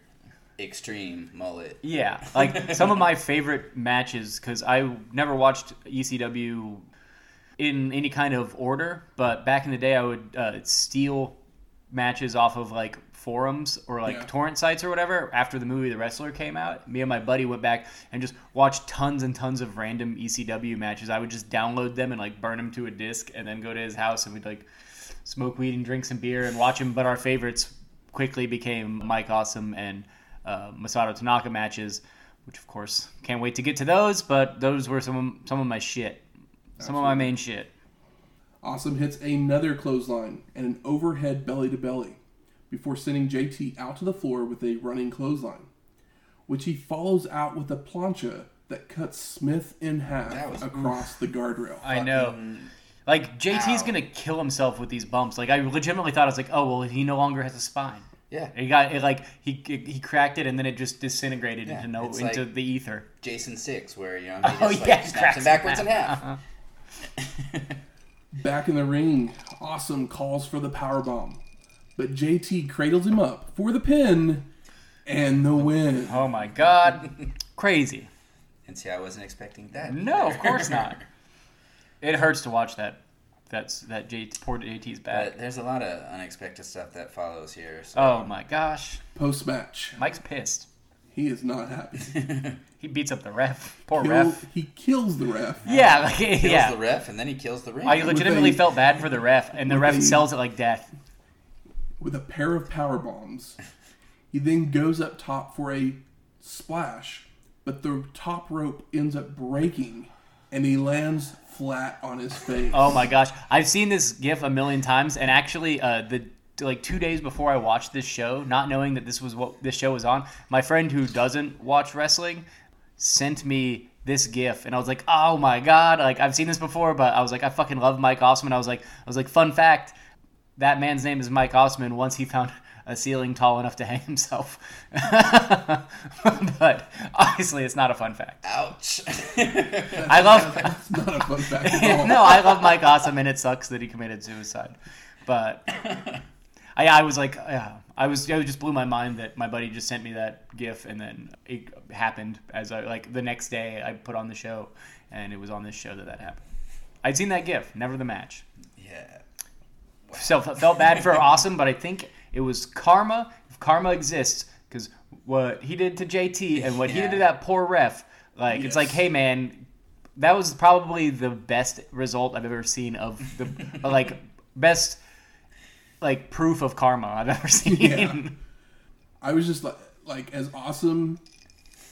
Extreme mullet.
Yeah, like some of my favorite matches because I never watched ECW in any kind of order, but back in the day I would uh, steal matches off of like forums or like
Yeah.
torrent sites or whatever after the movie The Wrestler came out. Me and my buddy went back and just watched tons and tons of random ECW matches. I would just download them and like burn them to a disc and then go to his house and we'd like smoke weed and drink some beer and watch him. But our favorites quickly became Mike Awesome and uh, Masato Tanaka matches, which of course can't wait to get to those. But those were some of, some of my shit, some of my main shit.
Awesome hits another clothesline and an overhead belly to belly before sending JT out to the floor with a running clothesline, which he follows out with a plancha that cuts Smith in half
was-
across the guardrail.
I know. Like JT's
Ow.
gonna kill himself with these bumps. Like I legitimately thought I was like, oh well, he no longer has a spine.
Yeah.
He got it like he he cracked it and then it just disintegrated
Yeah,
into no
it's
into
like-
the ether.
Jason Six, where you know he
Oh,
just like
yeah,
snaps
cracks
him backwards
in
in
half.
half.
Back in the ring, Awesome calls for the power bomb, but JT cradles him up for the pin and the win.
Oh my god, crazy.
and see, I wasn't expecting that.
No, of course not. It hurts to watch that. That's that J poor JT's back.
But there's a lot of unexpected stuff that follows here. So.
Oh my gosh,
Post match,
Mike's pissed.
he is not happy.
He beats up the ref. Poor
Kill-
ref.
he kills the ref.
Yeah, like,
kills
yeah.
the ref, and then he kills the ring.
I legitimately
a-
felt bad for the ref, and the ref
a-
sells it like death.
With a pair of power bombs. He then goes up top for a splash, but the top rope ends up breaking and he lands flat on his face.
Oh my gosh, I've seen this GIF a million times, and actually, uh, the like two days before I watched this show, not knowing that this was what this show was on, my friend who doesn't watch wrestling sent me this GIF, and I was like, oh my god, like I've seen this before, but I was like, I fucking love Mike Awesome. I was like, I was like, fun fact, that man's name is Mike Awesome. Once he found a ceiling tall enough to hang himself, but obviously, it's not a fun fact.
Ouch.
I love.
It's not a fun fact at all.
no, I love Mike Awesome, and it sucks that he committed suicide. But I, I was like, yeah, I was, it just blew my mind that my buddy just sent me that GIF, and then it happened as I like the next day I put on the show, and it was on this show that that happened. I'd seen that GIF, never the match.
yeah.
So felt bad for Awesome, but I think it was karma. If karma exists, because what he did to JT and what he did to that poor ref, like it's like, hey man, that was probably the best result I've ever seen of the like best like proof of karma I've ever seen.
Yeah. I was just like, like as awesome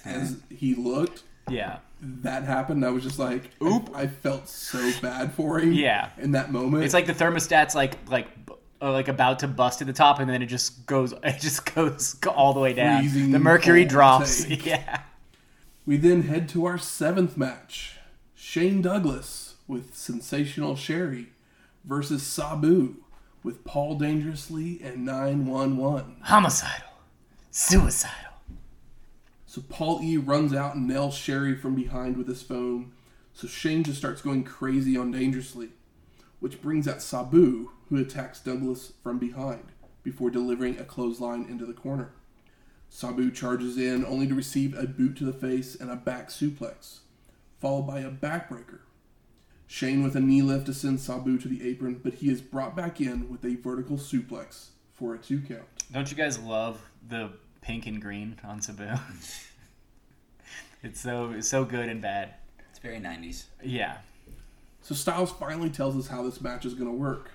as he looked,
yeah.
That happened. I was just like, oop! I, felt so bad for him.
Yeah.
In that moment,
It's like the thermostat's like like uh, like about to bust at the top, and then it just goes it just goes all the way down.
Freezing
the mercury drops.
take.
Yeah.
we then head to our seventh match: Shane Douglas with Sensational Sherry versus Sabu with Paul Dangerously and Nine One One.
Homicidal, suicidal.
So Paul E runs out and nails Sherry from behind with his phone. So Shane just starts going crazy on Dangerously, which brings out Sabu, who attacks Douglas from behind before delivering a clothesline into the corner. Sabu charges in only to receive a boot to the face and a back suplex, followed by a backbreaker. Shane with a knee lift to send Sabu to the apron, but he is brought back in with a vertical suplex for a two count.
Don't you guys love the pink and green on Sabu? it's so it's so good and bad.
It's very 90s.
Yeah.
So Styles finally tells us how this match is going to work.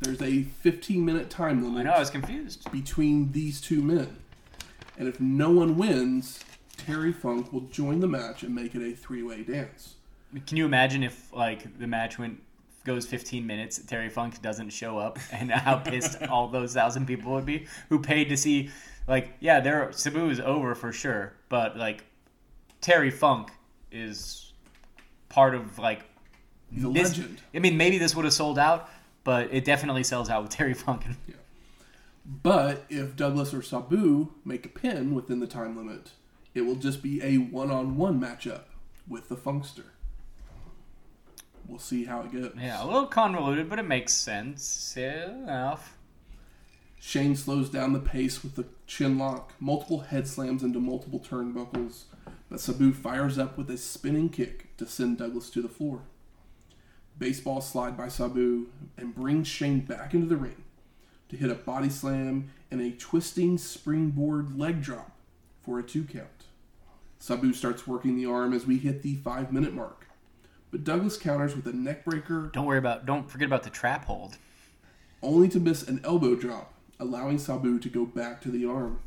There's a 15 minute time
I
limit
know. I was confused.
between these two men. And if no one wins, Terry Funk will join the match and make it a three way dance.
Can you imagine if like the match went goes 15 minutes, Terry Funk doesn't show up, and how pissed all those thousand people would be who paid to see? Like, yeah, their Sabu is over for sure, but like Terry Funk is part of like
a
this-
legend.
I mean, maybe this would have sold out, but it definitely sells out with Terry Funk. Yeah.
But if Douglas or Sabu make a pin within the time limit, it will just be a one on one matchup with the Funkster. We'll see how it goes.
Yeah, a little convoluted, but it makes sense enough.
Shane slows down the pace with the chin lock, multiple head slams into multiple turnbuckles, but Sabu fires up with a spinning kick to send Douglas to the floor. Baseball slide by Sabu and brings Shane back into the ring to hit a body slam and a twisting springboard leg drop for a two count. Sabu starts working the arm as we hit the five minute mark, but Douglas counters with a neckbreaker
Don't worry about. Don't forget about the trap hold.
only to miss an elbow drop, allowing Sabu to go back to the arm.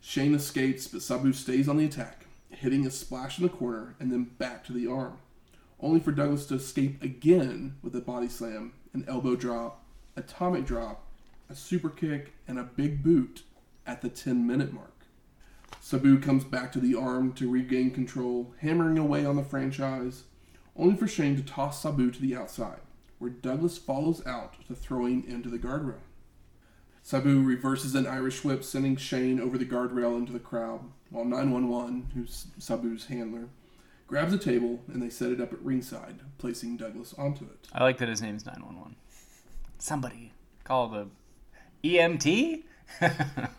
Shane escapes, but Sabu stays on the attack, hitting a splash in the corner and then back to the arm, only for Douglas to escape again with a body slam, an elbow drop, atomic drop, a super kick, and a big boot at the 10 minute mark. Sabu comes back to the arm to regain control, hammering away on the franchise, only for Shane to toss Sabu to the outside, where Douglas follows out to throw him into the guardrail. Sabu reverses an Irish whip, sending Shane over the guardrail into the crowd, while 911, who's Sabu's handler, grabs a table and they set it up at ringside, placing Douglas onto it.
I like that his name's 911. Somebody call the EMT?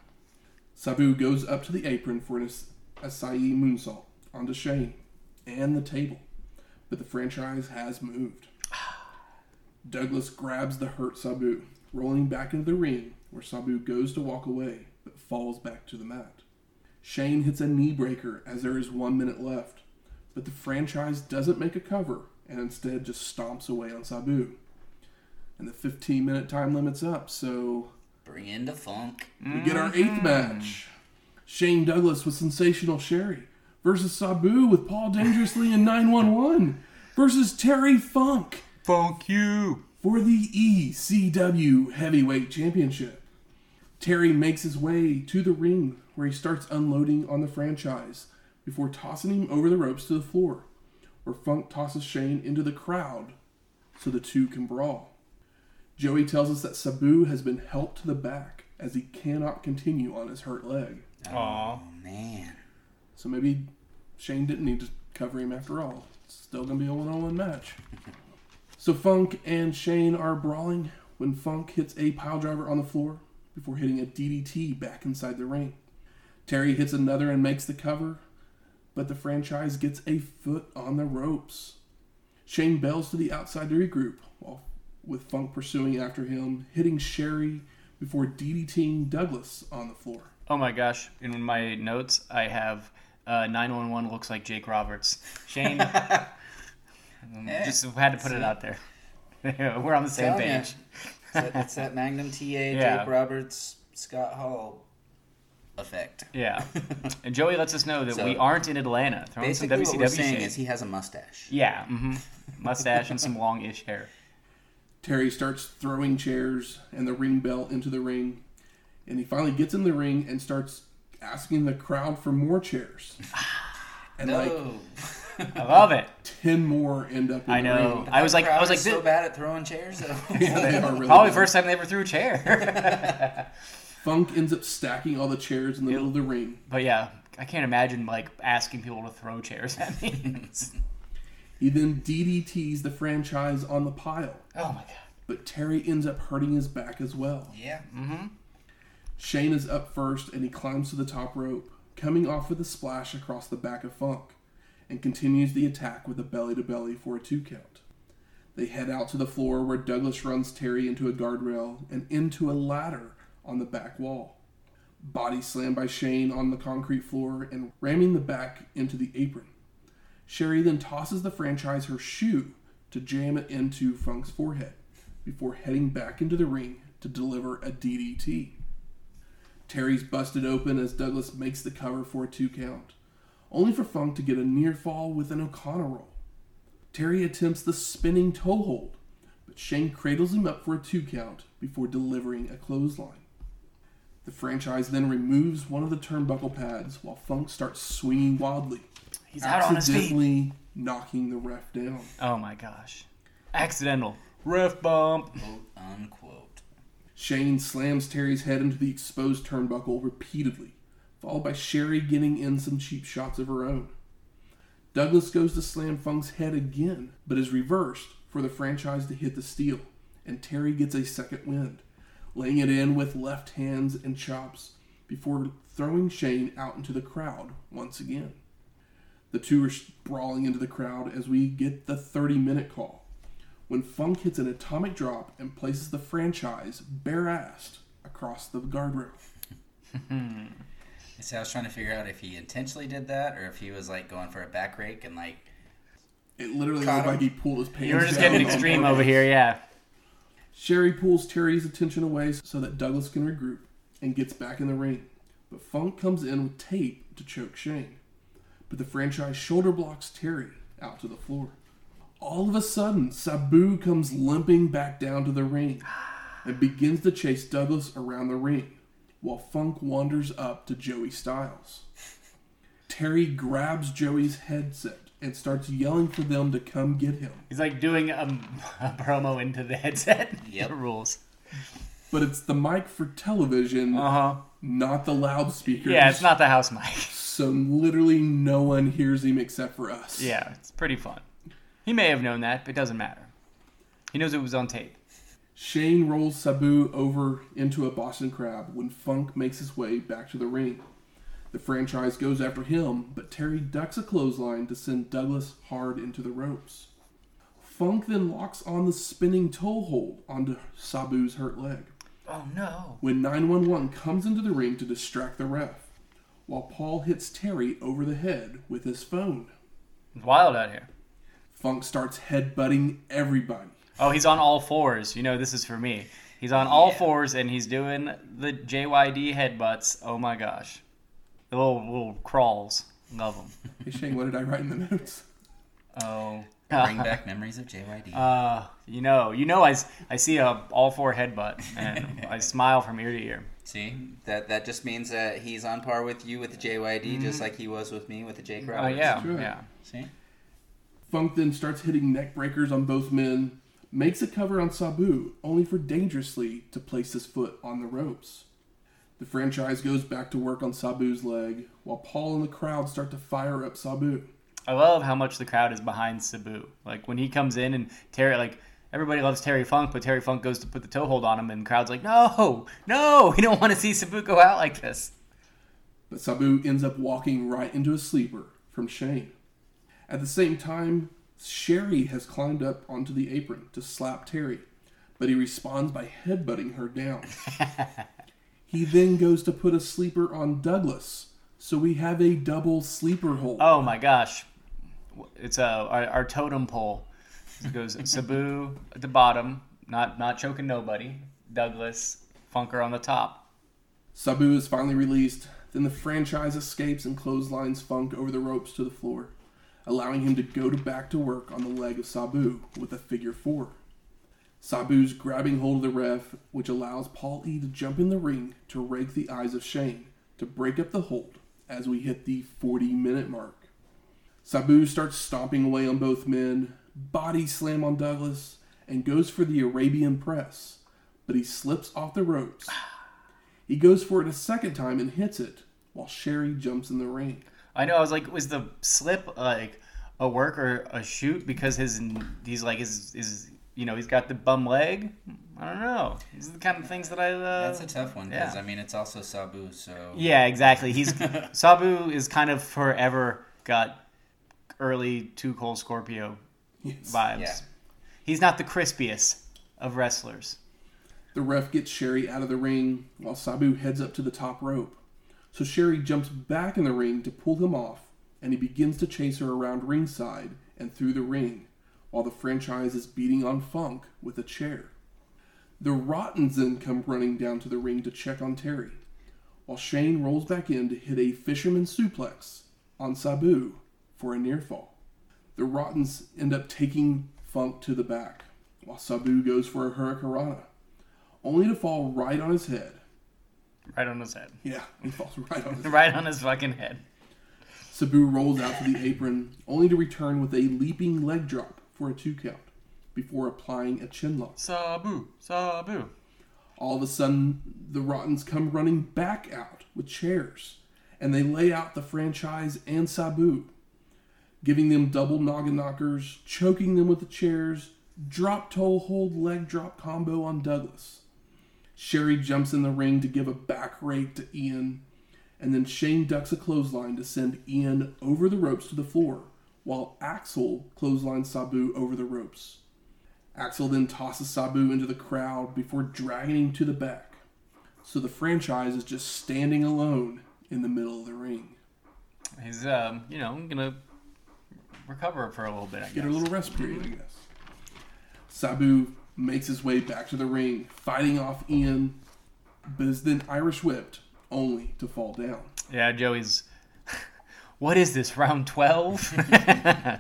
Sabu goes up to the apron for an Asai moonsault onto Shane and the table, but the franchise has moved. Douglas grabs the hurt Sabu, rolling back into the ring, where Sabu goes to walk away but falls back to the mat. Shane hits a knee breaker as there is one minute left, but the franchise doesn't make a cover and instead just stomps away on Sabu. And the 15 minute time limit's up, so
Bring in the funk.
we get our eighth mm-hmm. match. Shane Douglas with Sensational Sherry versus Sabu with Paul Dangerously and 911 versus Terry Funk
Funk you!
for the ECW Heavyweight Championship. Terry makes his way to the ring where he starts unloading on the franchise before tossing him over the ropes to the floor, where Funk tosses Shane into the crowd so the two can brawl. Joey tells us that Sabu has been helped to the back as he cannot continue on his hurt leg.
Oh, man.
So maybe Shane didn't need to cover him after all. It's still going to be a one on one match. So Funk and Shane are brawling when Funk hits a pile driver on the floor before hitting a DDT back inside the ring. Terry hits another and makes the cover, but the franchise gets a foot on the ropes. Shane bails to the outside to regroup, while with Funk pursuing after him, hitting Sherry before DDTing Douglas on the floor.
Oh my gosh! In my notes, I have uh, 911 looks like Jake Roberts. Shane
Yeah.
Just had to put it out there. We're on the same
Telling
page.
It's that, it's that Magnum TA,
Yeah.
Jake Roberts, Scott Hall effect.
Yeah. And Joey lets us know that
So,
we aren't in Atlanta. Throwing some
Basically, what we're saying
shade.
is he has a mustache.
Yeah. hmm Mustache and some longish hair.
Terry starts throwing chairs and the ring bell into the ring, and he finally gets in the ring and starts asking the crowd for more chairs. And like
No,
I love it.
ten more end up in
I
the
know.
ring.
I was like, I was like,
so
this-
bad at throwing chairs. Though.
Yeah, they are really
probably
bad.
first time they ever threw a chair.
Funk ends up stacking all the chairs in the middle of the ring.
but yeah, I can't imagine like asking people to throw chairs at me.
He then DDTs the franchise on the pile,
oh my god.
but Terry ends up hurting his back as well.
yeah. Mm-hmm.
Shane is up first and he climbs to the top rope, coming off with a splash across the back of Funk, and continues the attack with a belly to belly for a two count. They head out to the floor where Douglas runs Terry into a guardrail and into a ladder on the back wall. Body slammed by Shane on the concrete floor and ramming the back into the apron. Sherry then tosses the franchise her shoe to jam it into Funk's forehead before heading back into the ring to deliver a DDT. Terry's busted open as Douglas makes the cover for a two count, only for Funk to get a near fall with an O'Connor roll. Terry attempts the spinning toe hold, but Shane cradles him up for a two count before delivering a clothesline. The franchise then removes one of the turnbuckle pads while Funk starts swinging wildly,
He's out on his feet.
accidentally knocking the ref down.
Oh my gosh. Accidental. Ref bump.
Quote unquote.
Shane slams Terry's head into the exposed turnbuckle repeatedly, followed by Sherry getting in some cheap shots of her own. Douglas goes to slam Funk's head again, but is reversed for the franchise to hit the steel, and Terry gets a second wind, laying it in with left hands and chops before throwing Shane out into the crowd once again. The two are brawling into the crowd as we get the 30 minute call when Funk hits an atomic drop and places the franchise bare assed across the guardrail.
So I was trying to figure out if he intentionally did that or if he was like going for a back rake and like
It literally
Caught
looked
him.
like he pulled his pants
You were just
down
getting extreme over here, yeah.
Sherry pulls Terry's attention away so that Douglas can regroup and gets back in the ring. But Funk comes in with tape to choke Shane. But the franchise shoulder blocks Terry out to the floor. All of a sudden, Sabu comes limping back down to the ring and begins to chase Douglas around the ring while Funk wanders up to Joey Styles. Terry grabs Joey's headset and starts yelling for them to come get him.
He's like doing a, a promo into the headset.
Yep.
The rules.
But it's the mic for television,
Uh huh.
not the loudspeakers.
Yeah, it's not the house mic.
So literally no one hears him except for us.
Yeah, it's pretty fun. He may have known that, but it doesn't matter. He knows it was on tape.
Shane rolls Sabu over into a Boston Crab when Funk makes his way back to the ring. The franchise goes after him, but Terry ducks a clothesline to send Douglas hard into the ropes. Funk then locks on the spinning toe hold onto Sabu's hurt leg.
Oh no.
when 911 comes into the ring to distract the ref, while Paul hits Terry over the head with his phone.
It's wild out here.
Funk starts headbutting everybody.
Oh, he's on all fours. You know, this is for me. He's on all
Yeah.
fours and he's doing the JYD headbutts. Oh my gosh. The little, little crawls. Love them.
Hey Shane, what did I write in the notes?
Oh.
bring back memories of JYD.
Uh, you know, you know, I, s- I see a all four headbutt and I smile from ear to ear.
See, that that just means that he's on par with you with the JYD, just like he was with me with the Jake
Oh
Roberts.
yeah,
Sure.
yeah.
See,
Funk then starts hitting neck breakers on both men, makes a cover on Sabu, only for dangerously to place his foot on the ropes. The franchise goes back to work on Sabu's leg, while Paul and the crowd start to fire up Sabu.
I love how much the crowd is behind Sabu. Like when he comes in and Terry, like everybody loves Terry Funk, but Terry Funk goes to put the toe hold on him, and the crowd's like, "No, no, we don't want to see Sabu go out like this."
but Sabu ends up walking right into a sleeper from Shane. At the same time, Sherry has climbed up onto the apron to slap Terry, but he responds by headbutting her down. he then goes to put a sleeper on Douglas, so we have a double sleeper hold.
Oh my gosh, it's uh, our, our totem pole It goes Sabu at the bottom, not not choking nobody. Douglas Funker on the top.
Sabu is finally released. Then the franchise escapes and clotheslines Funk over the ropes to the floor, allowing him to go to back to work on the leg of Sabu with a figure four. Sabu's grabbing hold of the ref, which allows Paul E to jump in the ring to rake the eyes of Shane to break up the hold as we hit the 40 minute mark. Sabu starts stomping away on both men, body slam on Douglas, and goes for the Arabian press, but he slips off the ropes. He goes for it a second time and hits it, while Sherry jumps in the ring.
I know. I was like, was the slip like a work or a shoot? Because his he's like his is you know he's got the bum leg. I don't know. These are the kind of things that I. Uh,
That's a tough one because
yeah.
I mean it's also Sabu, so
Yeah, exactly. He's Sabu is kind of forever got early two Cold Scorpio
Yes.
vibes.
Yeah.
He's not the crispiest of wrestlers.
The ref gets Sherry out of the ring while Sabu heads up to the top rope. So Sherry jumps back in the ring to pull him off, and he begins to chase her around ringside and through the ring, while the franchise is beating on Funk with a chair. The Rottens then come running down to the ring to check on Terry, while Shane rolls back in to hit a fisherman suplex on Sabu for a near fall. The Rottens end up taking Funk to the back, while Sabu goes for a Hurricanrana, only to fall right on his head.
Right on his head.
Yeah, he falls right on his head.
Right on his fucking head.
Sabu rolls out to the apron, only to return with a leaping leg drop for a two count before applying a chin lock.
Sabu, Sabu.
All of a sudden, the Rottens come running back out with chairs, and they lay out the franchise and Sabu, giving them double noggin knockers, choking them with the chairs, drop toe hold leg drop combo on Douglas. Sherry jumps in the ring to give a back rake to Ian, and then Shane ducks a clothesline to send Ian over the ropes to the floor, while Axel clotheslines Sabu over the ropes. Axel then tosses Sabu into the crowd before dragging him to the back. So the franchise is just standing alone in the middle of the ring.
He's um, you know, gonna recover for a little bit, I
Get
guess.
a little rest period, I guess. Sabu makes his way back to the ring, fighting off Ian, but is then Irish whipped, only to fall down.
Yeah, Joey's. What is this? Round twelve?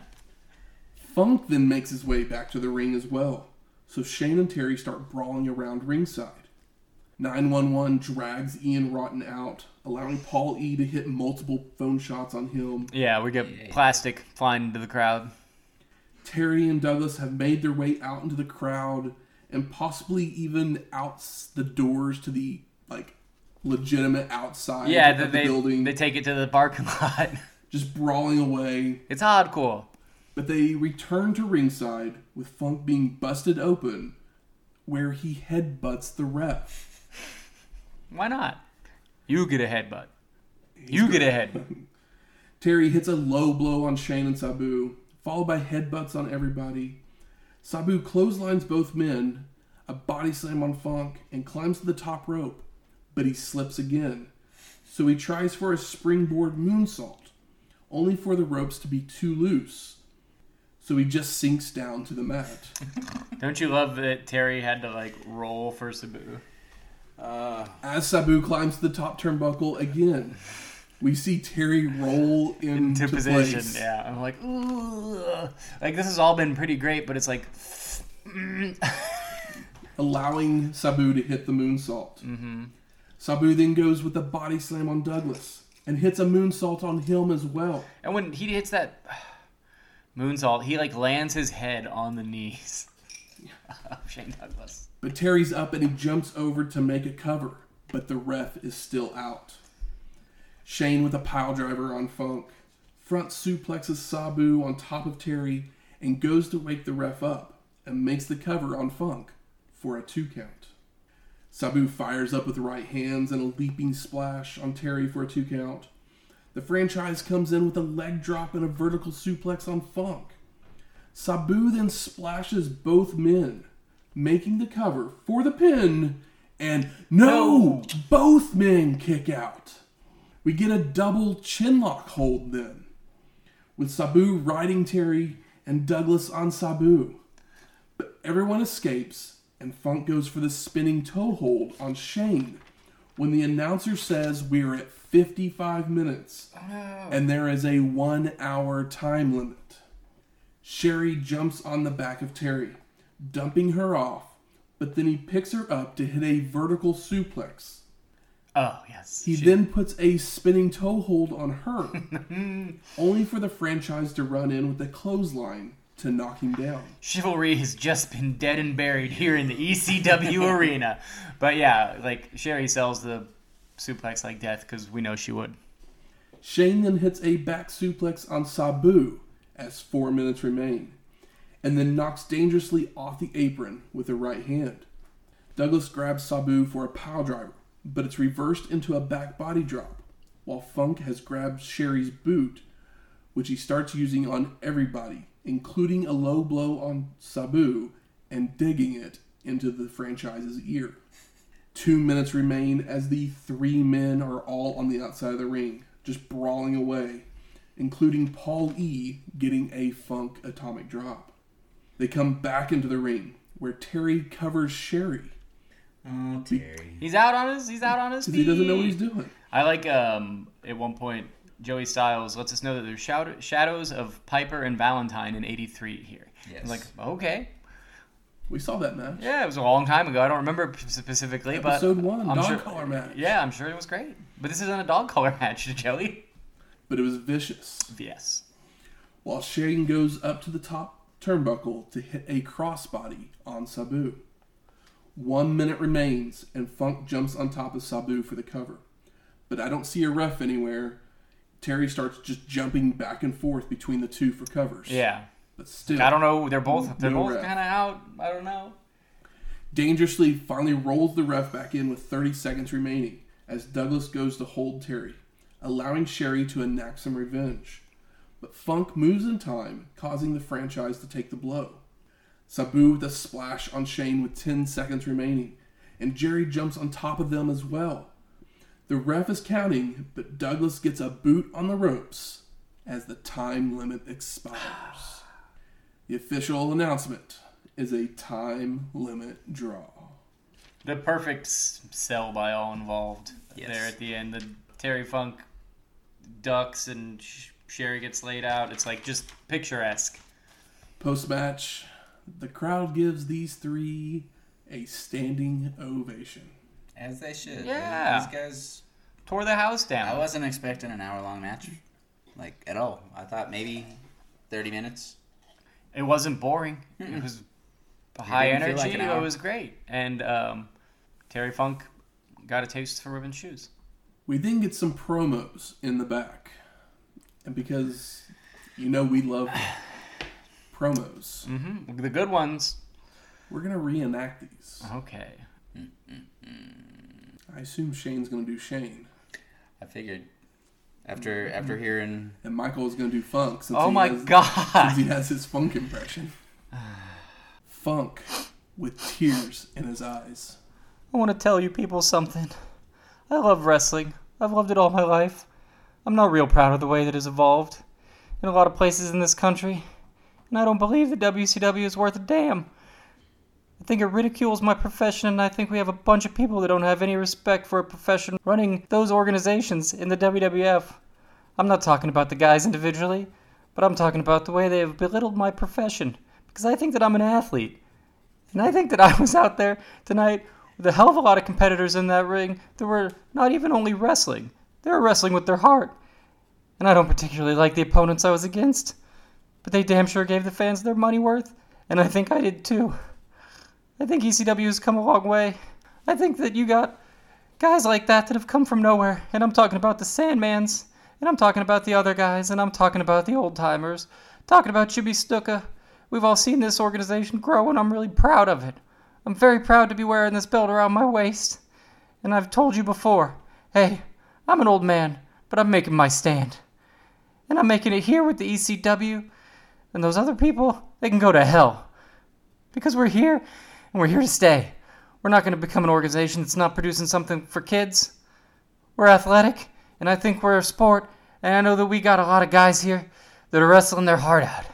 Funk then makes his way back to the ring as well, so Shane and Terry start brawling around ringside. 911 drags Ian Rotten out, allowing Paul E to hit multiple phone shots on him.
yeah, we get plastic flying into the crowd.
Terry and Douglas have made their way out into the crowd and possibly even out the doors to the like legitimate outside
Yeah,
of the
they
building,
they take it to the parking lot.
just brawling away.
It's hardcore.
But they return to ringside with Funk being busted open, where he headbutts the ref.
Why not? You get a headbutt. You get a headbutt.
Terry hits a low blow on Shane and Sabu, followed by headbutts on everybody. Sabu clotheslines both men, a body slam on Funk, and climbs to the top rope, but he slips again. So he tries for a springboard moonsault, only for the ropes to be too loose. So he just sinks down to the mat.
Don't you love that Terry had to like roll for Sabu?
Uh,
As Sabu climbs to the top turnbuckle again, we see Terry roll into,
To position,
place.
yeah. I'm like, ooh, like this has all been pretty great, but it's like,
allowing Sabu to hit the moonsault. Mm-hmm. Sabu then goes with the body slam on Douglas and hits a moonsault on him as well.
and when he hits that moonsault, he like lands his head on the knees of Shane Douglas.
But Terry's up and he jumps over to make a cover, but the ref is still out. Shane with a pile driver on Funk, front suplexes Sabu on top of Terry and goes to wake the ref up and makes the cover on Funk for a two count. Sabu fires up with right hands and a leaping splash on Terry for a two count. The franchise comes in with a leg drop and a vertical suplex on Funk. Sabu then splashes both men, making the cover for the pin, and no, both men kick out. We get a double chinlock hold then, with Sabu riding Terry and Douglas on Sabu. But Everyone escapes, and Funk goes for the spinning toe hold on Shane when the announcer says we're at 55 minutes and there is a one hour time limit. Sherry jumps on the back of Terry, dumping her off, but then he picks her up to hit a vertical suplex.
Oh yes.
He
She-
then puts a spinning toe hold on her, only for the franchise to run in with a clothesline to knock him down.
Chivalry has just been dead and buried here in the ECW arena. But yeah, like Sherry sells the suplex like death because we know she would.
Shane then hits a back suplex on Sabu as four minutes remain, and then knocks dangerously off the apron with a right hand. Douglas grabs Sabu for a pile driver, but it's reversed into a back body drop, while Funk has grabbed Sherry's boot, which he starts using on everybody, including a low blow on Sabu and digging it into the franchise's ear. Two minutes remain as the three men are all on the outside of the ring, just brawling away, including Paul E getting a funk atomic drop. They come back into the ring, where Terry covers Sherry
Oh, Terry.
He's out on his. He's out on his feet.
he doesn't know what he's doing.
I like um at one point Joey Styles lets us know that there's shadow- shadows of Piper and Valentine in '83 here.
Yes.
I'm like okay,
We saw that match.
yeah, it was a long time ago. I don't remember p- specifically, but
Episode one,
I'm
dog
sure,
collar match.
Yeah, I'm sure it was great. But this isn't a dog collar match, Joey.
But it was vicious.
Yes.
While Shane goes up to the top turnbuckle to hit a crossbody on Sabu. One minute remains, and Funk jumps on top of Sabu for the cover. But I don't see a ref anywhere. Terry starts just jumping back and forth between the two for covers.
Yeah.
But still,
I don't know. They're both. They're
No
both kind of out. I don't know.
dangerously finally rolls the ref back in with 30 seconds remaining as Douglas goes to hold Terry, allowing Sherry to enact some revenge. But Funk moves in time, causing the franchise to take the blow. Sabu with a splash on Shane with 10 seconds remaining, and Jerry jumps on top of them as well. The ref is counting, but Douglas gets a boot on the ropes as the time limit expires. The official announcement is a time limit draw.
The perfect sell by all involved
Yes.
there at the end. The Terry Funk ducks and Sh- Sherry gets laid out. It's like just picturesque.
Post match, the crowd gives these three a standing ovation.
As they should.
Yeah.
These guys.
Tore the house down.
I wasn't expecting an hour long match. Like, at all. I thought maybe 30 minutes.
It wasn't boring. It was high
didn't
energy.
like
it was great. And um, Terry Funk got a taste for ribbon shoes.
We then get some promos in the back. And because you know we love promos,
hmm The good ones.
we're going to reenact these.
Okay.
I assume Shane's going to do Shane.
I figured. After after hearing.
And Michael is going to do Funk since,
Oh my
has,
god.
since he has his Funk impression. Funk with tears in his eyes.
I want to tell you people something. I love wrestling. I've loved it all my life. I'm not real proud of the way that it's evolved in a lot of places in this country, and I don't believe the WCW is worth a damn. I think it ridicules my profession, and I think we have a bunch of people that don't have any respect for a profession running those organizations in the WWF. I'm not talking about the guys individually, but I'm talking about the way they have belittled my profession, because I think that I'm an athlete. And I think that I was out there tonight with a hell of a lot of competitors in that ring that were not even only wrestling, they were wrestling with their heart. And I don't particularly like the opponents I was against, but they damn sure gave the fans their money worth, and I think I did too. I think ECW has come a long way. I think that you got guys like that that have come from nowhere, and I'm talking about the Sandmans, and I'm talking about the other guys, and I'm talking about the old timers, talking about Jimmy Snuka. We've all seen this organization grow, and I'm really proud of it. I'm very proud to be wearing this belt around my waist. And I've told you before, hey, I'm an old man, but I'm making my stand. And I'm making it here with the ECW. And those other people, they can go to hell. Because we're here, and we're here to stay. We're not going to become an organization that's not producing something for kids. We're athletic, and I think we're a sport, and I know that we got a lot of guys here that are wrestling their heart out.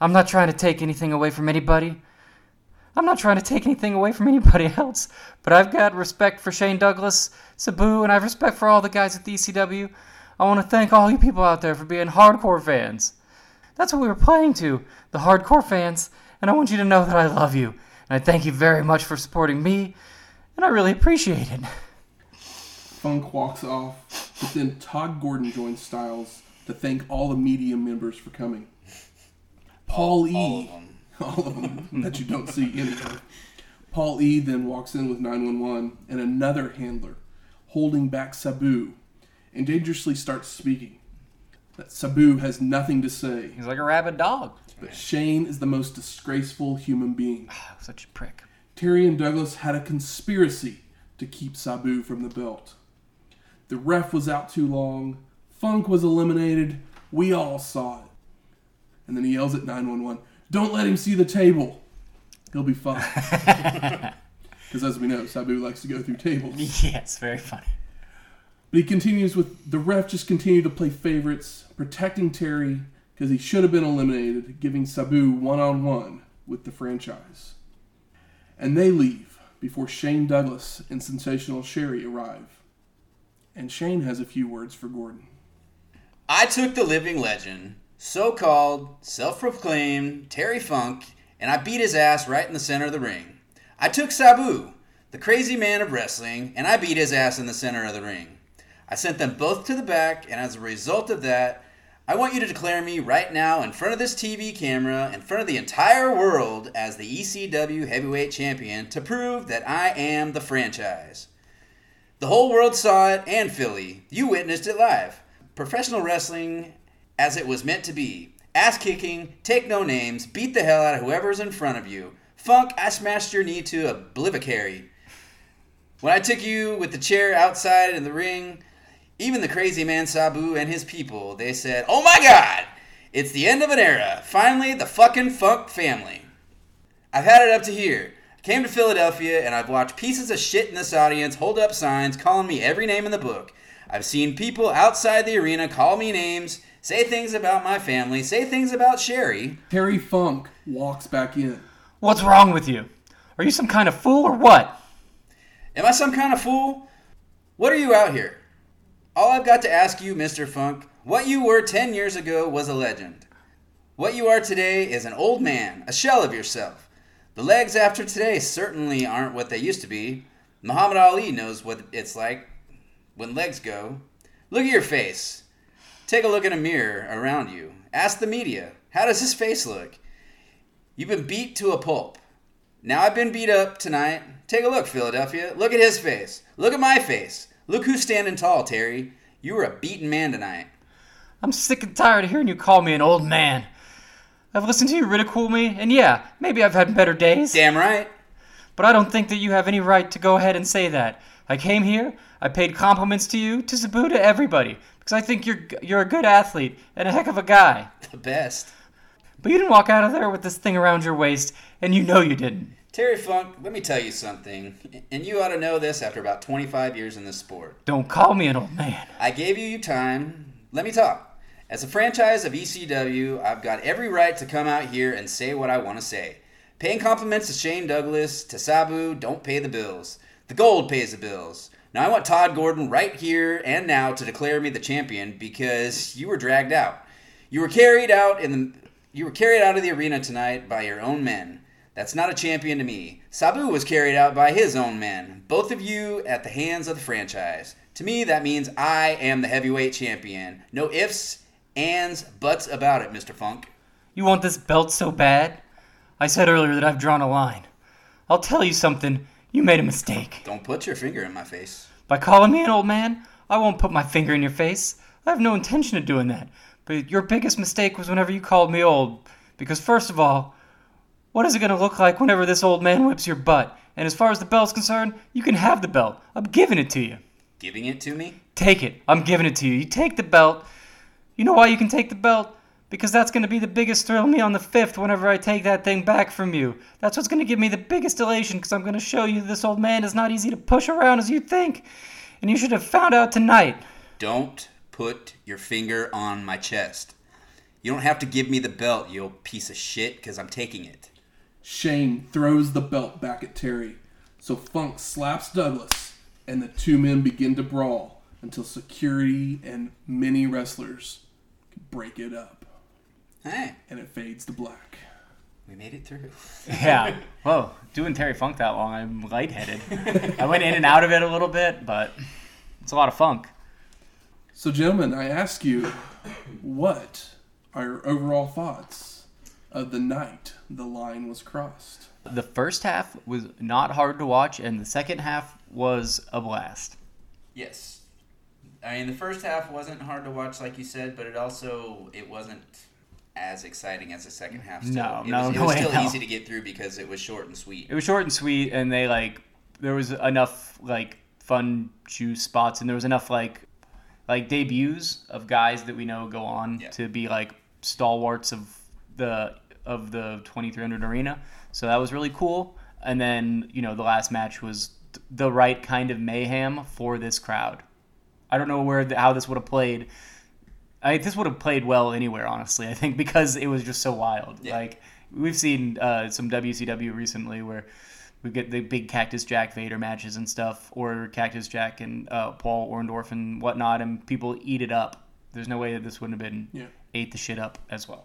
I'm not trying to take anything away from anybody, I'm not trying to take anything away from anybody else, but I've got respect for Shane Douglas, Sabu, and I have respect for all the guys at the ECW. I want to thank all you people out there for being hardcore fans. That's what we were playing to, the hardcore fans, and I want you to know that I love you. And I thank you very much for supporting me, and I really appreciate it.
Funk walks off, but then Todd Gordon joins Styles to thank all the media members for coming. Paul E.
All of them.
all of them that you don't see anywhere. Paul E. then walks in with 911 and another handler, holding back Sabu, and dangerously starts speaking. That Sabu has nothing to say,
He's like a rabid dog.
but Shane is the most disgraceful human being.
Ah, such a prick.
Terry and Douglas had a conspiracy to keep Sabu from the belt. The ref was out too long. Funk was eliminated. We all saw it. And then he yells at 911, Don't let him see the table. He'll be fine. Because as we know, Sabu likes to go through tables.
yes, very funny.
But he continues with the ref just continued to play favorites, protecting Terry because he should have been eliminated, giving Sabu one on one with the franchise. And they leave before Shane Douglas and Sensational Sherry arrive. And Shane has a few words for Gordon.
I took the living legend, so called, self proclaimed Terry Funk, and I beat his ass right in the center of the ring. I took Sabu, the crazy man of wrestling, and I beat his ass in the center of the ring. I sent them both to the back, and as a result of that, I want you to declare me right now in front of this TV camera, in front of the entire world, as the ECW Heavyweight Champion to prove that I am the franchise. The whole world saw it, and Philly. You witnessed it live. Professional wrestling as it was meant to be. Ass kicking, take no names, beat the hell out of whoever's in front of you. Funk, I smashed your knee to oblivicary. When I took you with the chair outside in the ring, even the crazy man Sabu and his people, they said, Oh my god! It's the end of an era. Finally, the fucking Funk family. I've had it up to here. I came to Philadelphia and I've watched pieces of shit in this audience hold up signs calling me every name in the book. I've seen people outside the arena call me names, say things about my family, say things about Sherry.
Terry Funk walks back in.
What's wrong with you? Are you some kind of fool or what?
Am I some kind of fool? What are you out here? All I've got to ask you, Mr. Funk, what you were 10 years ago was a legend. What you are today is an old man, a shell of yourself. The legs after today certainly aren't what they used to be. Muhammad Ali knows what it's like when legs go. Look at your face. Take a look in a mirror around you. Ask the media, how does his face look? You've been beat to a pulp. Now I've been beat up tonight. Take a look, Philadelphia. Look at his face. Look at my face. Look who's standing tall, Terry. You were a beaten man tonight.
I'm sick and tired of hearing you call me an old man. I've listened to you ridicule me, and yeah, maybe I've had better days,
Damn right.
but I don't think that you have any right to go ahead and say that. I came here, I paid compliments to you, to Sabu, to everybody, because I think you're you're a good athlete and a heck of a guy.
The best.
But you didn't walk out of there with this thing around your waist, and you know you didn't.
Terry Funk, let me tell you something, and you ought to know this after about 25 years in this sport.
Don't call me an old man.
I gave you time. Let me talk. As a franchise of ECW, I've got every right to come out here and say what I want to say. Paying compliments to Shane Douglas, to Sabu, don't pay the bills. The gold pays the bills. Now I want Todd Gordon right here and now to declare me the champion because you were dragged out. You were carried out in the you were carried out of the arena tonight by your own men. That's not a champion to me. Sabu was carried out by his own men. Both of you at the hands of the franchise. To me, that means I am the heavyweight champion. No ifs, ands, buts about it, Mr. Funk.
You want this belt so bad? I said earlier that I've drawn a line. I'll tell you something. You made a mistake.
Don't put your finger in my face.
By calling me an old man, I won't put my finger in your face. I have no intention of doing that. But your biggest mistake was whenever you called me old. Because, first of all, what is it going to look like whenever this old man whips your butt? And as far as the belt's concerned, you can have the belt. I'm giving it to you.
Giving it to me?
Take it. I'm giving it to you. You take the belt. You know why you can take the belt? Because that's going to be the biggest thrill me on the 5th whenever I take that thing back from you. That's what's going to give me the biggest elation because I'm going to show you this old man is not easy to push around as you think. And you should have found out tonight.
Don't put your finger on my chest. You don't have to give me the belt, you old piece of shit, because I'm taking it.
Shane throws the belt back at Terry, so Funk slaps Douglas, and the two men begin to brawl until security and many wrestlers break it up,
Hey,
and it fades to black.
we made it through.
Yeah. Whoa, doing Terry Funk that long, I'm lightheaded. I went in and out of it a little bit, but it's a lot of funk.
So, gentlemen, I ask you, what are your overall thoughts of the night the line was crossed?
The first half was not hard to watch, and the second half was a blast.
Yes. I mean, the first half wasn't hard to watch, like you said, but it also it wasn't as exciting as the second half. Still.
No,
it
no,
was,
no
it was
way,
still
no.
easy to get through because it was short and sweet.
It was short and sweet, and they like there was enough like fun juice spots, and there was enough like like debuts of guys that we know go on
Yeah.
to be like stalwarts of the of the 2300 arena. So that was really cool. And then you know the last match was the right kind of mayhem for this crowd. I don't know where the, how this would have played. I this would have played well anywhere, honestly. I think because it was just so wild.
Yeah.
Like we've seen uh, some WCW recently where we get the big Cactus Jack Vader matches and stuff, or Cactus Jack and uh, Paul Orndorff and whatnot, and people eat it up. There's no way that this wouldn't have been
Yeah.
ate the shit up as well.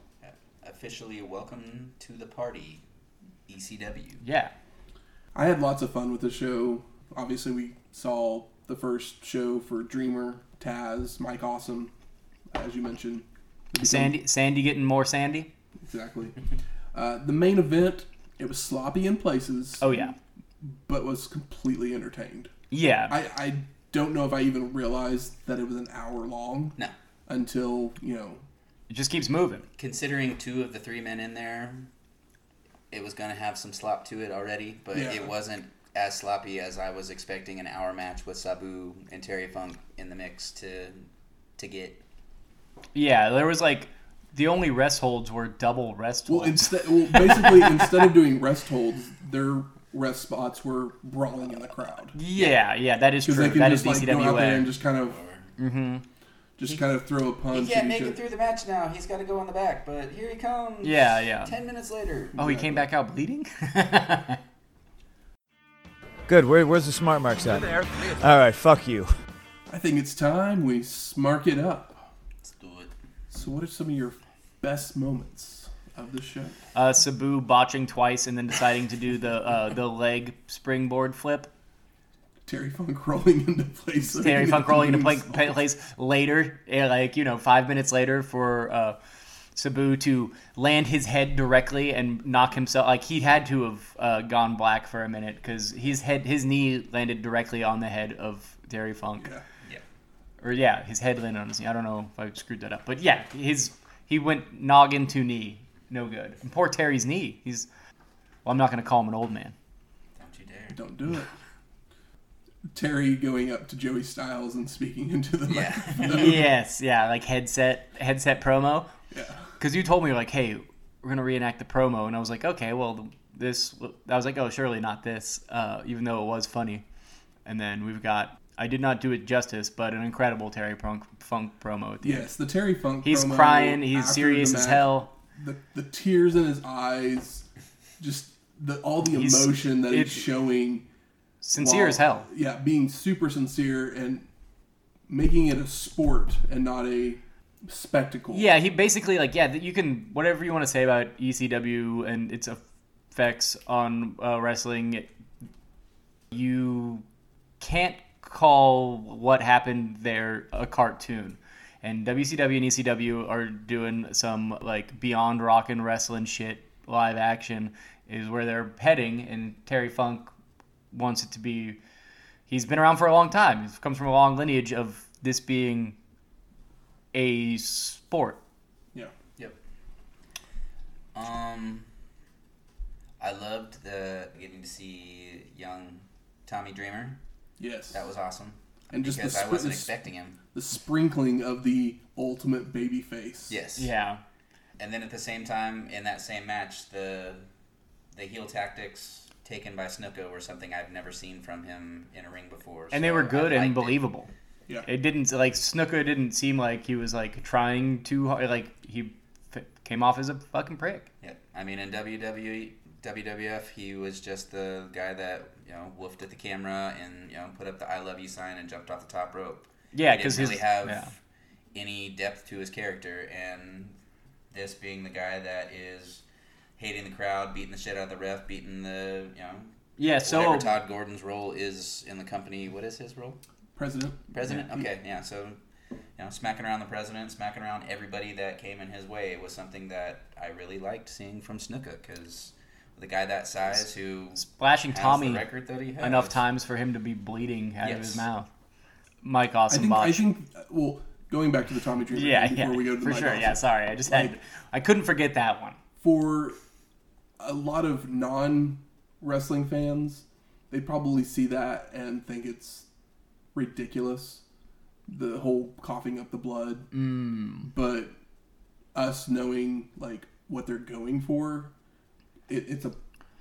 Officially, welcome to the party, ECW.
Yeah,
I had lots of fun with the show. Obviously, we saw the first show for Dreamer, Taz, Mike Awesome, as you mentioned.
Sandy, Sandy getting more Sandy.
Exactly. Uh, the main event, it was sloppy in places,
Oh yeah,
but was completely entertained.
yeah.
I, I don't know if I even realized that it was an hour long
No,
until, you know,
it just keeps moving.
considering two of the three men in there, it was going to have some slop to it already, but
Yeah.
it wasn't as sloppy as I was expecting an hour match with Sabu and Terry Funk in the mix to to get.
Yeah, there was like the only rest holds were double rest
well,
holds.
instead, well, basically, instead of doing rest holds, their rest spots were brawling in the crowd.
yeah, yeah, that is
Because
true.
they can
That is
just like go out there and just kind of,
Mm-hmm.
Just kind of throw a punch.
He can't make it through the match now. He's got to go on the back, but here he comes.
Yeah, yeah.
Ten minutes later.
Oh, he came back out bleeding.
Good. Where, where's the smart marks at? All right. Fuck you.
I think it's time we smark it up.
Let's do it.
So, what are some of your best moments of the show?
uh, Sabu botching twice and then deciding to do the uh, the leg springboard flip.
Terry Funk rolling into place.
Terry Funk rolling into play, play, place later, eh, like you know, five minutes later for uh, Sabu to land his head directly and knock himself. Like he had to have uh, gone black for a minute because his head, his knee landed directly on the head of Terry Funk.
Yeah.
Yeah.
Or yeah, his head landed on his knee. I don't know if I screwed that up, but yeah, his he went noggin to knee, no good. And poor Terry's knee. He's well, I'm not gonna call him an old man.
Don't you dare.
Don't do it. Terry going up to Joey Styles and speaking into the
Yeah.
microphone.
yes, yeah, like headset headset promo.
yeah.
Because you told me like, hey, we're gonna reenact the promo, and I was like, okay, well, this. I was like, oh, surely not this, uh, even though it was funny. And then we've got. I did not do it justice, but an incredible Terry Funk, Funk promo at the end.
Yes, the Terry Funk.
He's
promo
crying. He's serious as hell.
The, the tears in his eyes, just the all the
He's-
emotion that he's showing.
Sincere
while-
as hell.
Yeah, being super sincere and making it a sport and not a spectacle.
Yeah, he basically like yeah, you can whatever you want to say about ECW and its effects on uh, wrestling. You can't call what happened there a cartoon. And WCW and ECW are doing some like beyond rock and wrestling shit live action is where they're heading and Terry Funk wants it to be he's been around for a long time. He comes from a long lineage of this being a sport.
Yeah.
Yep. Um, I loved the getting to see young Tommy Dreamer.
Yes.
That was awesome.
and just the,
because I wasn't expecting him.
the sprinkling of the ultimate baby face.
Yes.
Yeah.
And then at the same time, in that same match, the the heel tactics taken by Snuka were something I've never seen from him in a ring before.
And they were good
liked
and
it.
believable.
Yeah.
It didn't like Snuka didn't seem like he was like trying too hard. Like he f- came off as a fucking prick.
Yeah, I mean, in WWE, WWF, he was just the guy that you know woofed at the camera and you know put up the "I love you" sign and jumped off the top rope.
Yeah, because
he
because
didn't
his
really have
yeah.
any depth to his character, and this being the guy that is hating the crowd, beating the shit out of the ref, beating the you know
yeah. So
whatever Todd Gordon's role is in the company. What is his role?
President.
President. Okay, yeah. So you know, smacking around the president, smacking around everybody that came in his way was something that I really liked seeing from Snuka because the guy that size who
splashing
has
Tommy
the record that he has
enough times for him to be bleeding out of his mouth. Mike Awesome.
I
Awesome
think. I think. Well, going back to the Tommy Dreamer.
yeah,
thing
yeah,
before we go to the
for
Mike
sure.
Awesome.
Yeah, sorry, I just had
Like-
I couldn't forget that one.
for a lot of non wrestling fans, they probably see that and think it's ridiculous. The whole coughing up the blood.
Mm.
But us knowing like what they're going for, it, it's a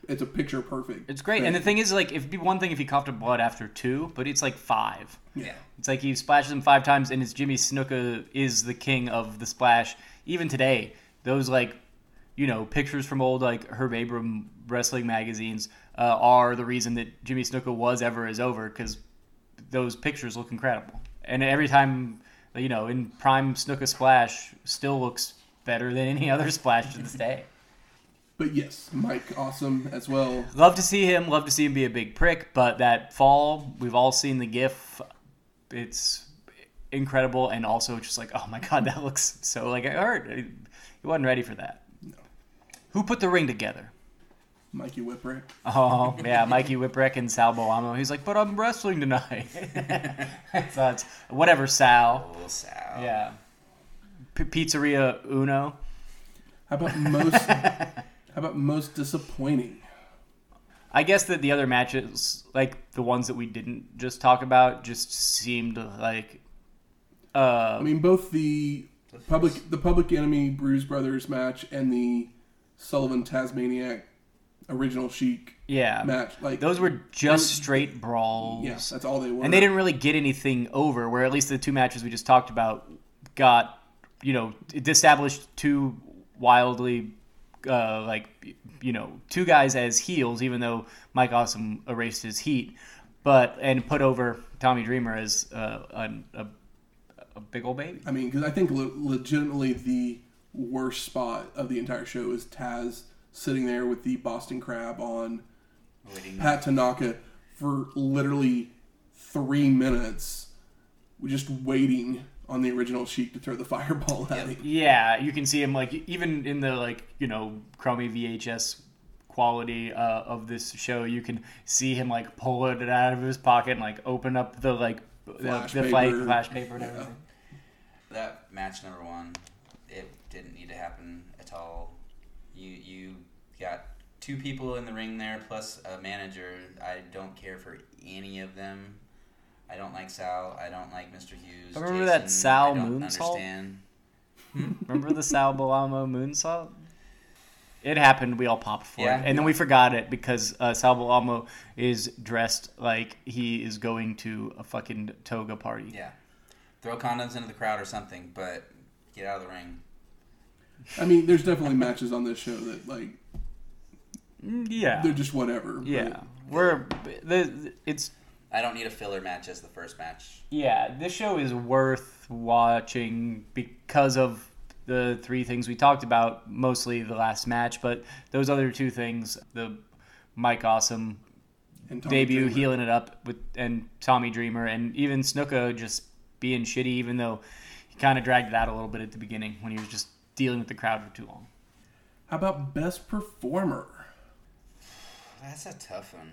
it's a picture perfect.
It's great, and the thing is, like, it'd be one thing if he coughed up blood after two, but it's like five.
Yeah.
It's like he splashes him five times, and it's Jimmy Snuka is the king of the splash. Even today, those like, you know, pictures from old like Herb Abram wrestling magazines uh, are the reason that Jimmy Snuka was ever is over because those pictures look incredible. And every time, you know, in prime Snuka splash, still looks better than any other splash to this day.
But yes, Mike awesome as well.
Love to see him. Love to see him be a big prick. But that fall, we've all seen the GIF. It's incredible, and also just like, oh my god, that looks so like it hurt. He wasn't ready for that. Who put the ring together?
Mikey Whipwreck.
Oh yeah, Mikey Whipwreck and Sal Bellomo. He's like, but I'm wrestling tonight. so it's whatever, Sal.
Oh, Sal.
Yeah. P- Pizzeria Uno.
How about most? how about most disappointing?
I guess that the other matches, like the ones that we didn't just talk about, just seemed like. Uh,
I mean, both the public the Public Enemy Bruise Brothers match and the Sullivan Tasmaniac original Sheik
yeah,
match, like
those were just straight brawls.
yeah, that's all they were.
and they didn't really get anything over. Where at least the two matches we just talked about got, you know, it established two wildly, uh, like, you know, two guys as heels, even though Mike Awesome erased his heat, but and put over Tommy Dreamer as uh, a, a, a big old baby.
I mean, because I think le- legitimately the worst spot of the entire show is Taz sitting there with the Boston Crab on
Waiting.
Pat Tanaka for literally three minutes, just waiting on the original Sheik to throw the fireball at him.
Yeah, you can see him like even in the like you know crummy VHS quality uh, of this show. You can see him like pull it out of his pocket and like open up the like
Flash
the, the flight
paper.
flash paper and
Yeah.
everything.
That match number one, it didn't need to happen at all. You you got two people in the ring there plus a manager. I don't care for any of them. I don't like Sal. I don't like Mr. Hughes.
Remember that Sal moonsault? Remember the Sal Bellomo moonsault? It happened. We all popped for
Yeah.
it, and then we forgot it because uh, Sal Bellomo is dressed like he is going to a fucking toga party.
Yeah, throw condoms into the crowd or something, but get out of the ring.
I mean, there's definitely matches on this show that like
Yeah,
they're just whatever. but-
yeah. We're the it's
I don't need a filler match as the first match.
Yeah, this show is worth watching because of the three things we talked about, mostly the last match, but those other two things, the Mike Awesome
and
debut
Dreamer.
healing it up with and Tommy Dreamer and even Snuka just being shitty even though he kind of dragged it out a little bit at the beginning when he was just dealing with the crowd for too long.
How about best performer?
That's a tough one.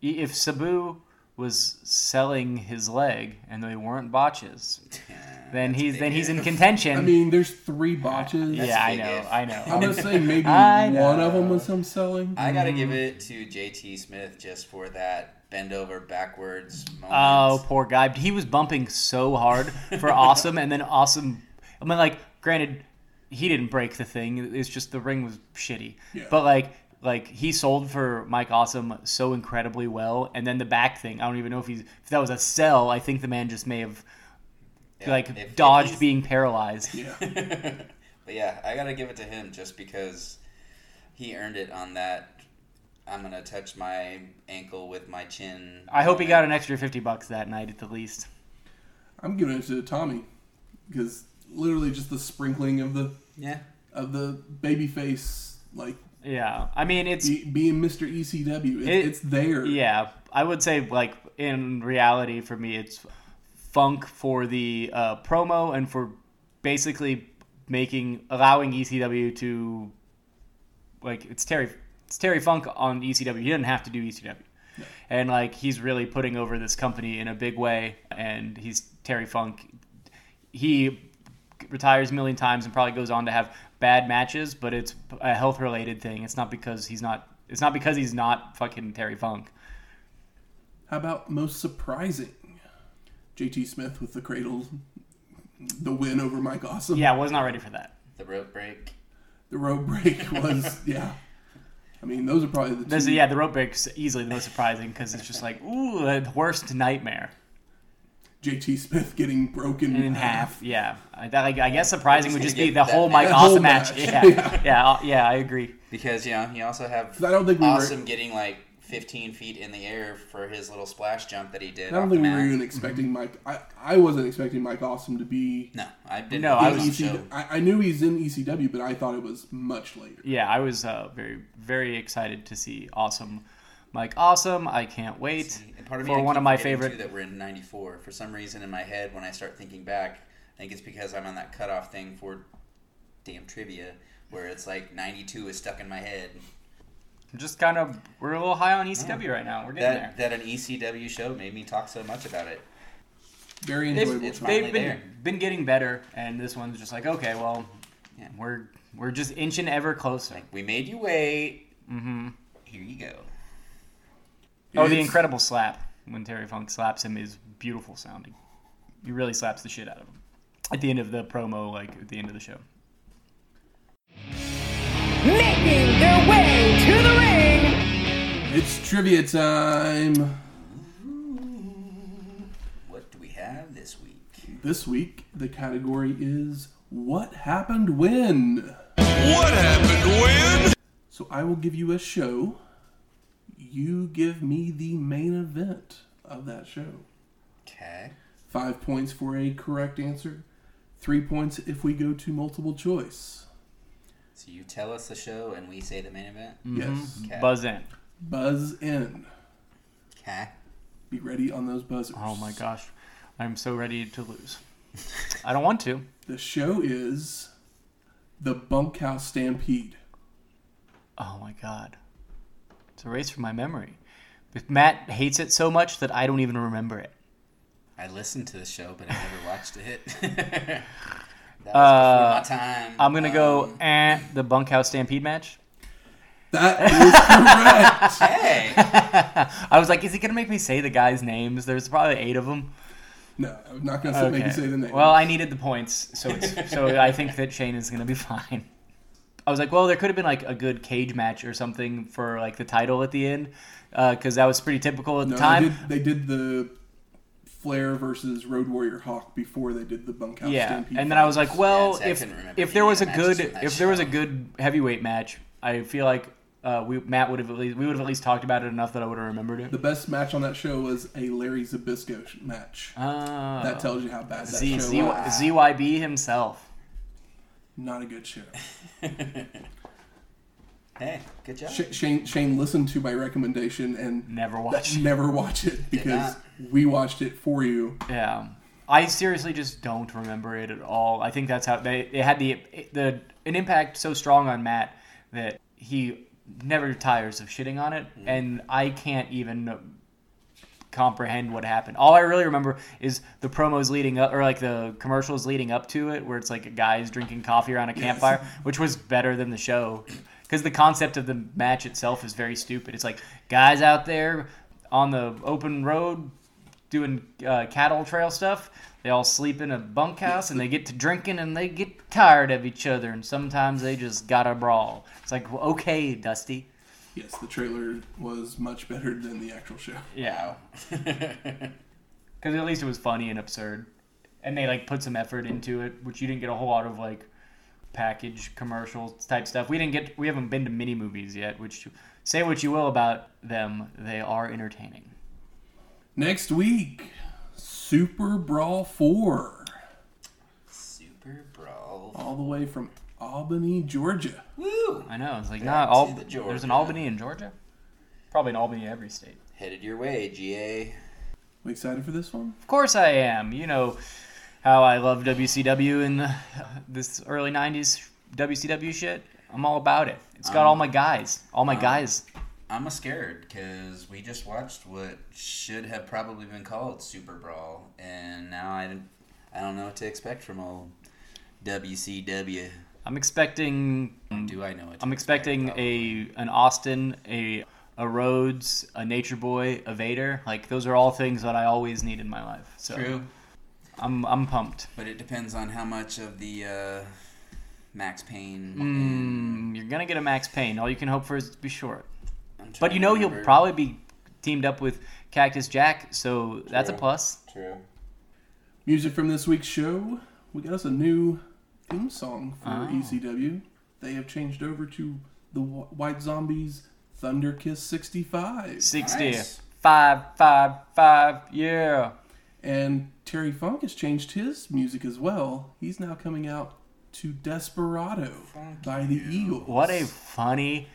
If Sabu was selling his leg and they weren't botches, then
That's
he's
big
then he's in contention.
I mean, there's three botches.
yeah, I know,
if.
I know.
I'm gonna say maybe
I
one of them was him selling.
I gotta
Mm.
give it to JT Smith just for that bend over backwards moment.
Oh, poor guy. He was bumping so hard for Awesome, and then Awesome. I mean, like, granted, he didn't break the thing. It's just the ring was shitty.
Yeah.
But like, like he sold for Mike Awesome so incredibly well, and then the back thing. I don't even know if he's if that was a sell. I think the man just may have
Yeah,
like
if- if
dodged
he's-
being paralyzed.
Yeah.
but yeah, I gotta give it to him just because he earned it on that I'm gonna touch my ankle with my chin.
I hope he got an extra fifty bucks that night at the least.
I'm giving it to Tommy because literally just the sprinkling of the
Yeah.
of the baby face, like
Yeah, I mean it's
be, being Mr. ECW, it,
It-
it's there.
yeah. I would say like in reality for me it's funk for the uh, promo and for basically making allowing ECW to like it's Terry it's Terry Funk on ECW. He didn't have to do ECW. And like he's really putting over this company in a big way and he's Terry Funk. He retires a million times and probably goes on to have bad matches, but it's a health related thing. It's not because he's not it's not because he's not fucking Terry Funk.
How about most surprising? JT Smith with the cradle, the win over Mike Awesome.
Yeah, I was not ready for that.
The rope break.
The rope break was yeah. I mean, those are probably the two.
There's, yeah, the rope break's easily the most surprising because it's just like ooh, the worst nightmare
JT Smith getting broken
in half. Yeah, I, that, like, I guess surprising would just be the whole. Mike
That whole
Awesome match.
match.
Yeah,
Yeah.
yeah, yeah, I agree.
Because you know you also have
'Cause I don't think we were-
awesome getting like 15 feet in the air for his little splash jump that he did.
I don't
off
think
the
we were even expecting Mike. I, I wasn't expecting Mike Awesome to be.
No, I didn't.
No,
he
I
was
was-
on
ECW.
the show.
I, I knew he's in ECW, but I thought it was much later.
Yeah, I was uh, very, very excited to see Awesome, Mike Awesome. I can't wait
And part of me
for
I
one of my favorite.
too, that we're in '94. For some reason, in my head, when I start thinking back, I think it's because I'm on that cutoff thing for damn trivia, where it's like '92 is stuck in my head.
Just kind of, we're a little high on ECW right now. We're getting
That
there.
that an ECW show made me talk so much about it.
Very
They've,
it's finally
they've been
there.
been getting better, and this one's just like okay, well,
Yeah.
we're we're just inching ever closer.
Like we made you wait.
hmm
Here you go.
Oh, the incredible slap when Terry Funk slaps him is beautiful sounding. He really slaps the shit out of him at the end of the promo, like at the end of the show.
making their way to the ring.
It's trivia time.
What do we have this week?
This week, the category is What Happened When?
What happened when?
So I will give you a show. You give me the main event of that show.
Okay.
Five points for a correct answer, three points if we go to multiple choice.
So you tell us the show and we say the main event. Mm-hmm.
Yes.
Okay.
Buzz in.
Buzz in.
Okay.
Be ready on those buzzers.
Oh my gosh, I'm so ready to lose. I don't want to.
The show is The Bunkhouse Stampede.
Oh my god, it's a race from my memory. But Matt hates it so much that I don't even remember it.
I listened to the show, but I never watched it. that was
Uh,
before my time.
I'm gonna go
Um,
eh, the bunkhouse stampede match.
That is correct.
Hey,
I was like, is he gonna make me say the guys' names? There's probably eight of them.
no, I'm not going to make you say the name.
Well, I needed the points, so it's, so I think that Shane is gonna be fine. I was like, well, there could have been like a good cage match or something for like the title at the end, because that was pretty typical at
no,
the time.
They, did, they did the Flair versus Road Warrior Hawk before they did the Bunkhouse
Yeah,
Stampede.
and then I was like, well,
Yeah, see,
if if there was a
of the matches
good
from that
if there was a good heavyweight match, I feel like uh, we Matt would have at least we would have at least talked about it enough that I would have remembered it.
the best match on that show was a Larry Zbyszko match.
Uh,
that tells you how bad that
Z,
show
Z,
was.
ZYB himself.
Not a good show.
hey, good job.
Sh- Shane Shane listened to my recommendation and
Never watched.
never watch it because we watched it for you.
Yeah, I seriously just don't remember it at all. I think that's how they, they had the the an impact so strong on Matt that he never tires of shitting on it, mm-hmm. and I can't even comprehend what happened. All I really remember is the promos leading up, or like the commercials leading up to it, where it's like a guys drinking coffee around a campfire, which was better than the show. Because the concept of the match itself is very stupid. It's like guys out there on the open road doing uh, cattle trail stuff. They all sleep in a bunkhouse and they get to drinking and they get tired of each other and sometimes they just gotta brawl. It's like okay, Dusty.
Yes, the trailer was much better than the actual show.
Yeah, because at least it was funny and absurd, and they like put some effort into it, which you didn't get a whole lot of like package commercial type stuff. We didn't get we haven't been to mini movies yet, which say what you will about them, they are entertaining.
Next week, Super Brawl 4,
Super Brawl.
all the way from Albany, Georgia.
Woo!
I know. It's like
Back
not
to
all.
the Georgia.
There's an Albany in Georgia. Probably an Albany in every state.
Headed your way, GA.
We excited for this one?
Of course I am. You know how I love WCW and uh, this early '90s WCW shit. I'm all about it. It's got all my guys. All my guys.
I'm a scared because we just watched what should have probably been called Super Brawl, and now I, I don't know what to expect from old WCW.
I'm expecting.
Do I know what? To
I'm expecting
probably.
a an Austin, a a Rhodes, a Nature Boy, a Vader. Like those are all things that I always need in my life. So
True,
I'm I'm pumped.
but it depends on how much of the uh, Maxx Payne.
Mm, you're gonna get a Maxx Payne. All you can hope for is to be short. But you know he'll probably be teamed up with Cactus Jack, so that's a plus.
True.
Music from this week's show. We got us a new theme song for
Oh.
ECW. They have changed over to the White Zombies Thunder Kiss 65.
60.
Nice.
Five, five, five, yeah.
And Terry Funk has changed his music as well. He's now coming out to Desperado by the Eagles.
What a funny,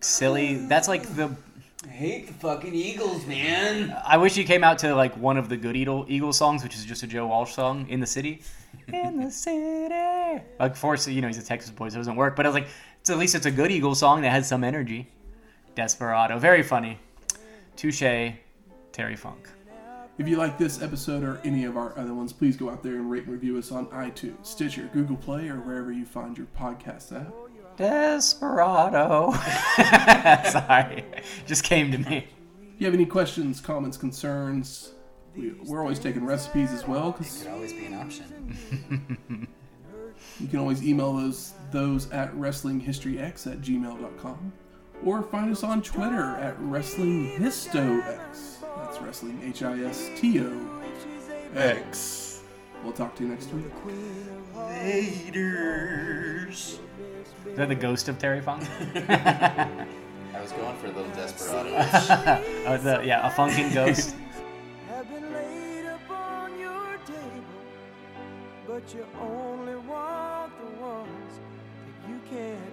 silly. That's like the.
I hate the fucking Eagles, man.
I wish he came out to like one of the good Eagle, Eagle songs, which is just a Joe Walsh song, In the City. In the City. Like, of course, you know, he's a Texas boy, so it doesn't work. But I was like, it's, at least it's a good Eagle song that has some energy. Desperado. Very funny. Touche, Terry Funk.
If you like this episode or any of our other ones, please go out there and rate and review us on iTunes, Stitcher, Google Play, or wherever you find your podcast at.
Desperado. Sorry. Just came to me.
If you have any questions, comments, concerns, we, we're always taking recipes as well because it
Could always be an option.
you can always email those those at wrestlinghistoryx at gmail.com or find us on Twitter at wrestlinghistox. That's wrestling H I S T O X. We'll talk to you next week.
Haters.
Is that the ghost of Terry Funk?
I was going for a little Desperado.
oh, the, yeah, a funkin' ghost.
but you only want the ones that you can